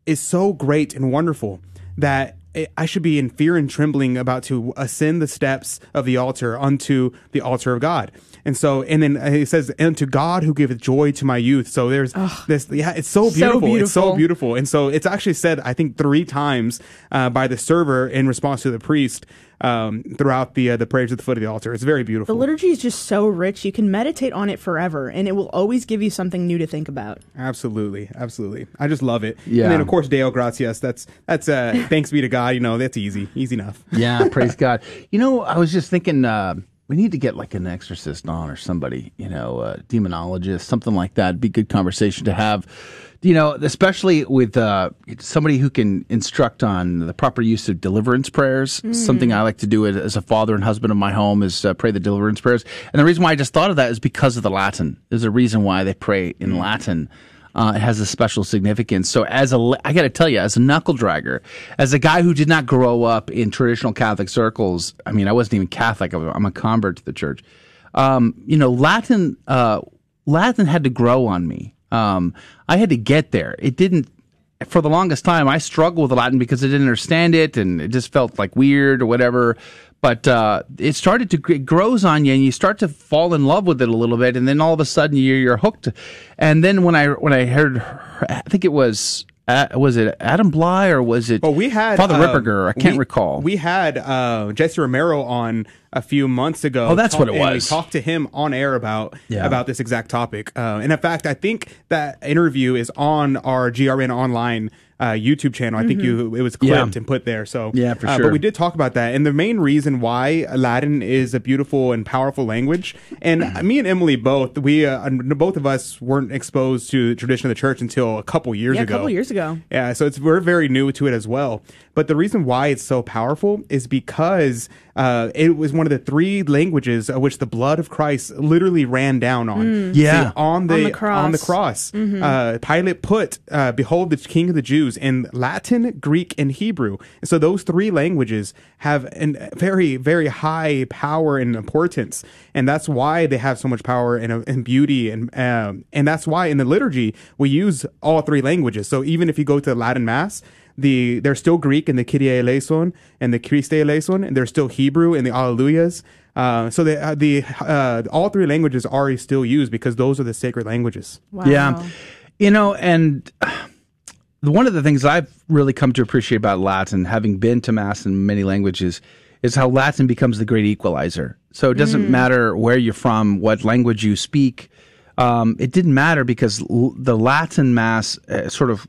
Speaker 6: is so great and wonderful that I should be in fear and trembling about to ascend the steps of the altar unto the altar of God. And so, and then it says, and to God who giveth joy to my youth. So there's this, yeah, it's so
Speaker 4: So
Speaker 6: beautiful. It's so
Speaker 4: beautiful.
Speaker 6: beautiful. And so it's actually said, I think three times, uh, by the server in response to the priest, um, throughout the, uh, the prayers at the foot of the altar. It's very beautiful.
Speaker 4: The liturgy is just so rich. You can meditate on it forever, and it will always give you something new to think about.
Speaker 6: Absolutely, absolutely. I just love it.
Speaker 5: Yeah.
Speaker 6: And then of course Deo Gratias. That's that's uh thanks be to God. You know that's easy, easy enough.
Speaker 5: Yeah, praise God. You know, I was just thinking uh, we need to get like an exorcist on or somebody, you know, a demonologist, something like that. It'd be a good conversation to have. You know, especially with uh, somebody who can instruct on the proper use of deliverance prayers.
Speaker 24: Mm.
Speaker 5: Something I like to do as a father and husband of my home is uh, pray the deliverance prayers. And the reason why I just thought of that is because of the Latin. There's a reason why they pray in Latin uh, it has a special significance. So, as a, I got to tell you, as a knuckle dragger, as a guy who did not grow up in traditional Catholic circles, I mean, I wasn't even Catholic. I'm a- convert to the church. Um, you know, Latin, uh, Latin had to grow on me. Um, I had to get there. It didn't. For the longest time, I struggled with Latin because I didn't understand it, and it just felt like weird or whatever. But uh, it started to it grows on you, and you start to fall in love with it a little bit, and then all of a sudden you're, you're hooked. And then when I when I heard, I think it was uh, was it Adam Blai or was it?
Speaker 6: Well, we had
Speaker 5: Father
Speaker 6: um,
Speaker 5: Ripperger. I can't
Speaker 6: we-
Speaker 5: recall.
Speaker 6: We had uh, Jesse Romero on a few months ago.
Speaker 5: Oh, that's what it
Speaker 6: and
Speaker 5: was.
Speaker 6: We talked to him on air about
Speaker 5: Yeah.
Speaker 6: about this exact topic. Uh, and in fact, I think that interview is on our GRN online. Uh, YouTube channel. I think you it was
Speaker 5: Yeah.
Speaker 6: clipped and put there. So
Speaker 5: Yeah, for
Speaker 6: uh,
Speaker 5: sure.
Speaker 6: But we did talk about that, and the main reason why Latin is a beautiful and powerful language. And me and Emily both, we uh, both of us weren't exposed to the tradition of the church until a couple years
Speaker 4: yeah,
Speaker 6: ago.
Speaker 4: a couple years ago.
Speaker 6: Yeah, so it's we're very new to it as well. But the reason why it's so powerful is because uh, it was one of the three languages of which the blood of Christ literally ran down on.
Speaker 5: Mm. Yeah.
Speaker 6: See, on the
Speaker 5: On the cross.
Speaker 6: on the cross.
Speaker 5: Mhm.
Speaker 6: Uh, Pilate put uh, "Behold the King of the Jews" in Latin, Greek, and Hebrew. And so those three languages have a very very high power and importance, and that's why they have so much power and, uh, and beauty, and um, and that's why in the liturgy we use all three languages. So even if you go to the Latin Mass the they're still Greek in the Kyrie eleison and the Christe eleison, and they're still Hebrew in the Alleluias. Uh, so the uh, the uh, all three languages are still used because those are the sacred languages.
Speaker 5: Yeah. You know, and uh, one of the things I've really come to appreciate about Latin, having been to Mass in many languages, is how Latin becomes the great equalizer. So it doesn't
Speaker 24: Mm.
Speaker 5: matter where you're from, what language you speak. Um, it didn't matter because l- the Latin Mass uh, sort of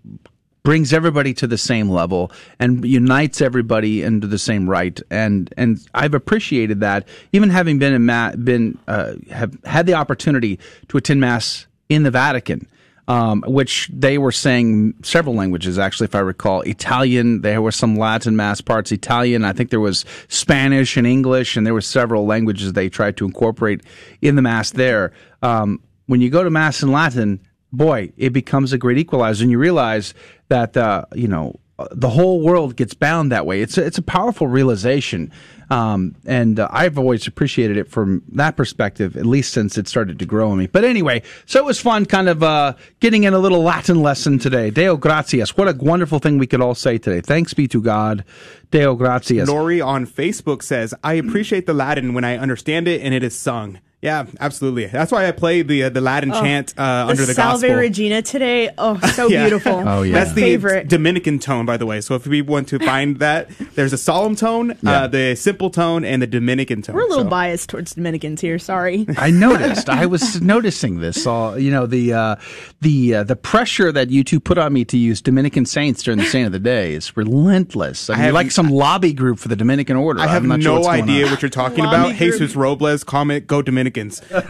Speaker 5: brings everybody to the same level and unites everybody into the same right. And and I've appreciated that even having been in ma- been uh, have had the opportunity to attend mass in the Vatican um, which they were saying several languages actually if I recall. Italian there were some Latin mass parts Italian I think there was Spanish and English and there were several languages they tried to incorporate in the mass there. Um, when you go to mass in Latin boy, it becomes a great equalizer, and you realize that uh, you know the whole world gets bound that way. It's a, it's a powerful realization, um, and uh, I've always appreciated it from that perspective, at least since it started to grow on me. But anyway, so it was fun, kind of uh, getting in a little Latin lesson today. Deo gratias. What a wonderful thing we could all say today. Thanks be to God. Deo gratias.
Speaker 6: Nori on Facebook says, "I appreciate the Latin when I understand it and it is sung." Yeah, absolutely. That's why I play the uh, the Latin
Speaker 4: Oh,
Speaker 6: chant uh,
Speaker 4: the
Speaker 6: under the
Speaker 4: Salve
Speaker 6: gospel.
Speaker 4: Regina today. Oh, so
Speaker 6: Yeah.
Speaker 4: beautiful.
Speaker 6: That's the
Speaker 4: favorite.
Speaker 6: Dominican tone, by the way. So if we want to find that, there's a solemn tone, uh, the simple tone, and the Dominican tone.
Speaker 4: We're a little
Speaker 6: So-
Speaker 4: biased towards Dominicans here. Sorry.
Speaker 5: I noticed. I was noticing this. All you know, the uh, the uh, the pressure that you two put on me to use Dominican saints during the saint of the day is relentless. I mean,
Speaker 6: I
Speaker 5: you're
Speaker 6: have-
Speaker 5: like some lobby group for the Dominican order.
Speaker 6: I have
Speaker 5: I'm not sure
Speaker 6: no
Speaker 5: what's
Speaker 6: idea what you're talking
Speaker 5: Lobby
Speaker 6: about.
Speaker 5: group.
Speaker 6: Jesus Robles, comment, go Dominicans.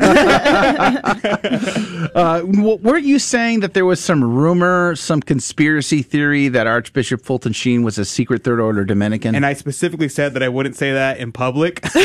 Speaker 5: Uh, w- weren't you saying that there was some rumor, some conspiracy theory that Archbishop Fulton Sheen was a secret Third Order Dominican?
Speaker 6: and I specifically said that I wouldn't say that in public.
Speaker 4: Here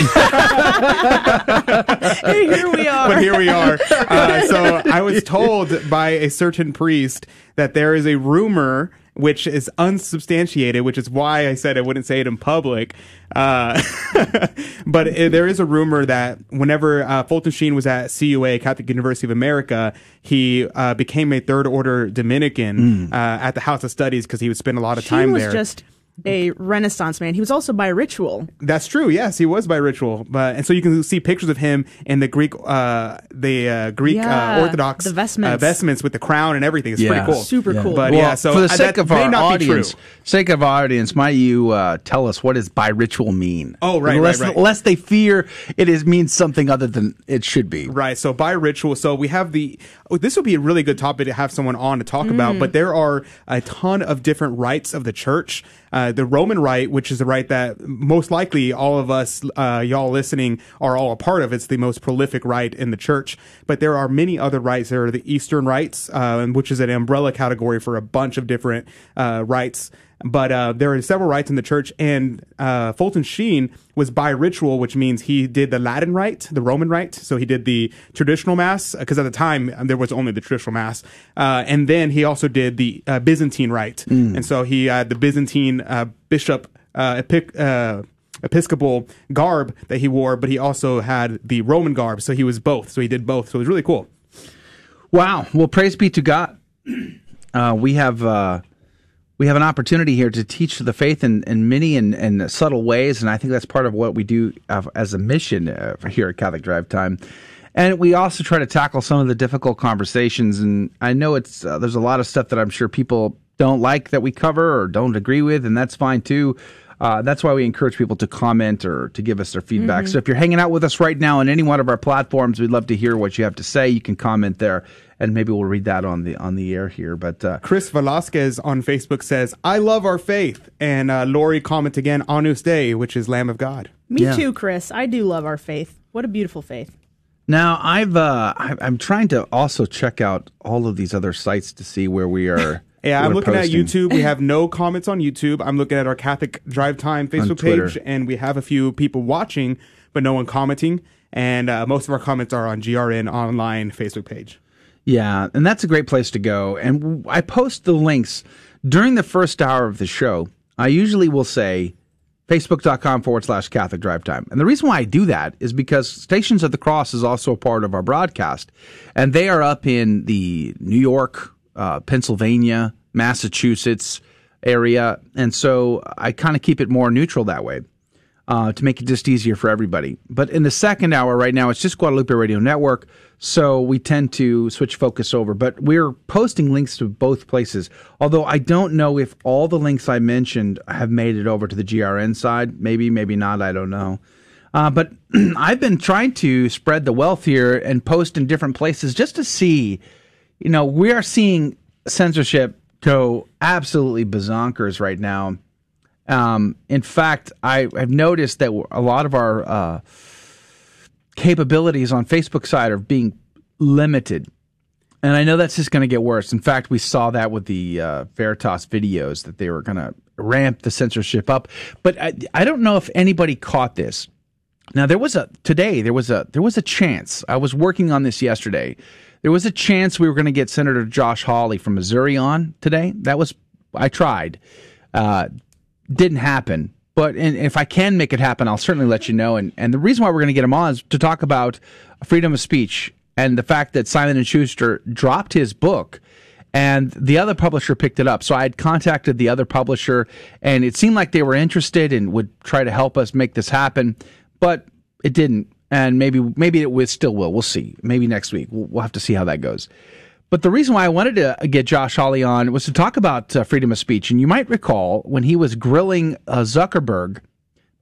Speaker 4: we are.
Speaker 6: but here we are. Uh, so I was told by a certain priest that there is a rumor which is unsubstantiated, which is why I said I wouldn't say it in public. Uh, but uh, there is a rumor that whenever uh, Fulton Sheen was at CUA, Catholic University of America, he uh, became a third order Dominican uh, at the House of Studies because he would spend a lot of time there.
Speaker 4: just a Renaissance man. He was also biritual.
Speaker 6: That's true. Yes, he was biritual, but and so you can see pictures of him in the Greek, uh, the uh, Greek
Speaker 4: Yeah,
Speaker 6: uh, Orthodox
Speaker 4: the vestments.
Speaker 6: uh, vestments with the crown and everything. It's pretty cool.
Speaker 4: Super cool.
Speaker 6: But
Speaker 5: Well,
Speaker 6: yeah, so
Speaker 5: for the
Speaker 6: uh,
Speaker 5: sake
Speaker 6: that
Speaker 5: of
Speaker 6: may
Speaker 5: our
Speaker 6: not be true.
Speaker 5: audience, sake of our audience, might you uh, tell us what does biritual mean?
Speaker 6: Oh, right,
Speaker 5: unless,
Speaker 6: right, right.
Speaker 5: Unless they fear it is means something other than it should be.
Speaker 6: Right. So biritual, so we have the. Oh, this would be a really good topic to have someone on to talk about.
Speaker 5: Mm.
Speaker 6: But there are a ton of different rites of the church. Uh, the Roman rite, which is the rite that most likely all of us, uh, y'all listening, are all a part of. It's the most prolific rite in the church. But there are many other rites. There are the Eastern rites, uh, which is an umbrella category for a bunch of different uh, rites. But uh, there are several rites in the church, and uh, Fulton Sheen was biritual, which means he did the Latin rite, the Roman rite. So he did the traditional mass, because at the time um, there was only the traditional mass. Uh, and then he also did the uh, Byzantine rite. And so he had the Byzantine uh, bishop uh, epic, uh, episcopal garb that he wore, but he also had the Roman garb. So he was both. So he did both. So it was really cool.
Speaker 5: Wow. Well, praise be to God. Uh, we have uh, we have an opportunity here to teach the faith in, in many and, and subtle ways, and I think that's part of what we do uh, as a mission uh, here at Catholic Drive Time. And we also try to tackle some of the difficult conversations. And I know it's uh, there's a lot of stuff that I'm sure people don't like that we cover or don't agree with, and that's fine too. Uh, that's why we encourage people to comment or to give us their feedback.
Speaker 6: Mhm.
Speaker 5: So if you're hanging out with us right now on any one of our platforms, we'd love to hear what you have to say. You can comment there, and maybe we'll read that on the on the air here. But uh,
Speaker 6: Chris Velasquez on Facebook says, I love our faith. And uh, Lori comments again, Agnus Dei, which is Lamb of God.
Speaker 4: Me
Speaker 5: Yeah.
Speaker 4: too, Chris. I do love our faith. What a beautiful faith.
Speaker 5: now I've uh, I- I'm trying to also check out all of these other sites to see where we are.
Speaker 6: Yeah, I'm looking
Speaker 5: posting.
Speaker 6: at YouTube. We have no comments on YouTube. I'm looking at our Catholic Drive Time Facebook page, and we have a few people watching, but no one commenting. And uh, most of our comments are on GRN online Facebook page.
Speaker 5: Yeah, and that's a great place to go. And I post the links during the first hour of the show. I usually will say facebook.com forward slash Catholic Drive Time. And the reason why I do that is because Stations of the Cross is also a part of our broadcast. And they are up in the New York, uh, Pennsylvania, Massachusetts area. And so I kind of keep it more neutral that way uh, to make it just easier for everybody. But in the second hour right now, it's just Guadalupe Radio Network. So we tend to switch focus over. But we're posting links to both places. Although I don't know if all the links I mentioned have made it over to the GRN side. Maybe, maybe not. I don't know. Uh, but I've been trying to spread the wealth here and post in different places just to see. You know, we are seeing censorship go absolutely bazonkers right now. Um, in fact, I have noticed that a lot of our uh, capabilities on Facebook side are being limited. And I know that's just going to get worse. In fact, we saw that with the uh, Veritas videos that they were going to ramp the censorship up. But I, I don't know if anybody caught this. Now there was a today there was a there was a chance. I was working on this yesterday. There was a chance we were going to get Senator Josh Hawley from Missouri on today. That was I tried. Uh, didn't happen. But if I can make it happen, I'll certainly let you know. And and the reason why we're going to get him on is to talk about freedom of speech and the fact that Simon and Schuster dropped his book and the other publisher picked it up. So I had contacted the other publisher and it seemed like they were interested and would try to help us make this happen, but it didn't. And maybe maybe it still will. We'll see. Maybe next week. We'll have to see how that goes. But the reason why I wanted to get Josh Hawley on was to talk about uh, freedom of speech. And you might recall when he was grilling uh, Zuckerberg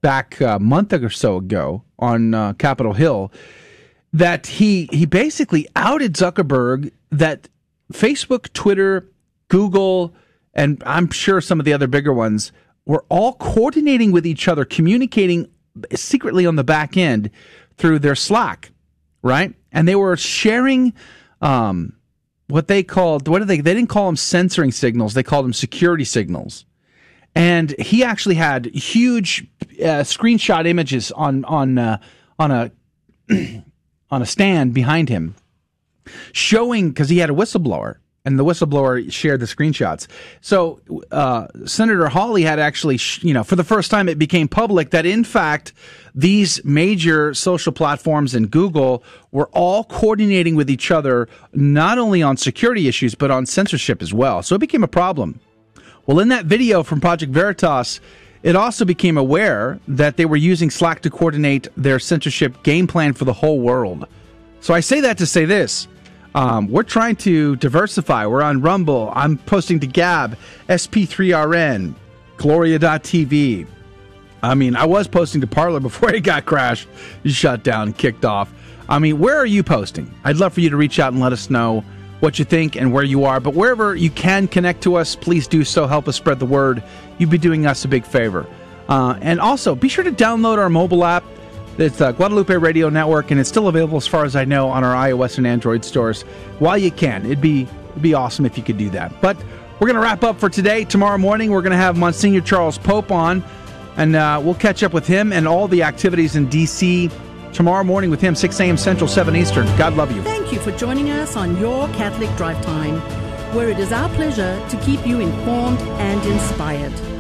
Speaker 5: back a month or so ago on uh, Capitol Hill, that he he basically outed Zuckerberg that Facebook, Twitter, Google, and I'm sure some of the other bigger ones were all coordinating with each other, communicating secretly on the back end through their Slack, right? And they were sharing um, what they called what did they they didn't call them censoring signals, they called them security signals. And he actually had huge uh, screenshot images on on uh, on a on a stand behind him showing because he had a whistleblower and the whistleblower shared the screenshots. So uh, Senator Hawley had actually, sh- you know, for the first time, it became public that in fact these major social platforms and Google were all coordinating with each other, not only on security issues but on censorship as well. So it became a problem. Well, in that video from Project Veritas, it also became aware that they were using Slack to coordinate their censorship game plan for the whole world. So I say that to say this. Um, we're trying to diversify. We're on Rumble. I'm posting to Gab, SP3RN, Gloria.tv. I mean, I was posting to Parler before it got crashed, shut down, kicked off. I mean, where are you posting? I'd love for you to reach out and let us know what you think and where you are. But wherever you can connect to us, please do so. Help us spread the word. You'd be doing us a big favor. Uh, and also, be sure to download our mobile app. It's the Guadalupe Radio Network, and it's still available, as far as I know, on our iOS and Android stores. While you can, it'd be it'd be awesome if you could do that. But we're going to wrap up for today. Tomorrow morning, we're going to have Monsignor Charles Pope on, and uh, we'll catch up with him and all the activities in D.C. tomorrow morning with him, 6 a.m. Central, 7 Eastern. God love you.
Speaker 16: Thank you for joining us on Your Catholic Drive Time, where it is our pleasure to keep you informed and inspired.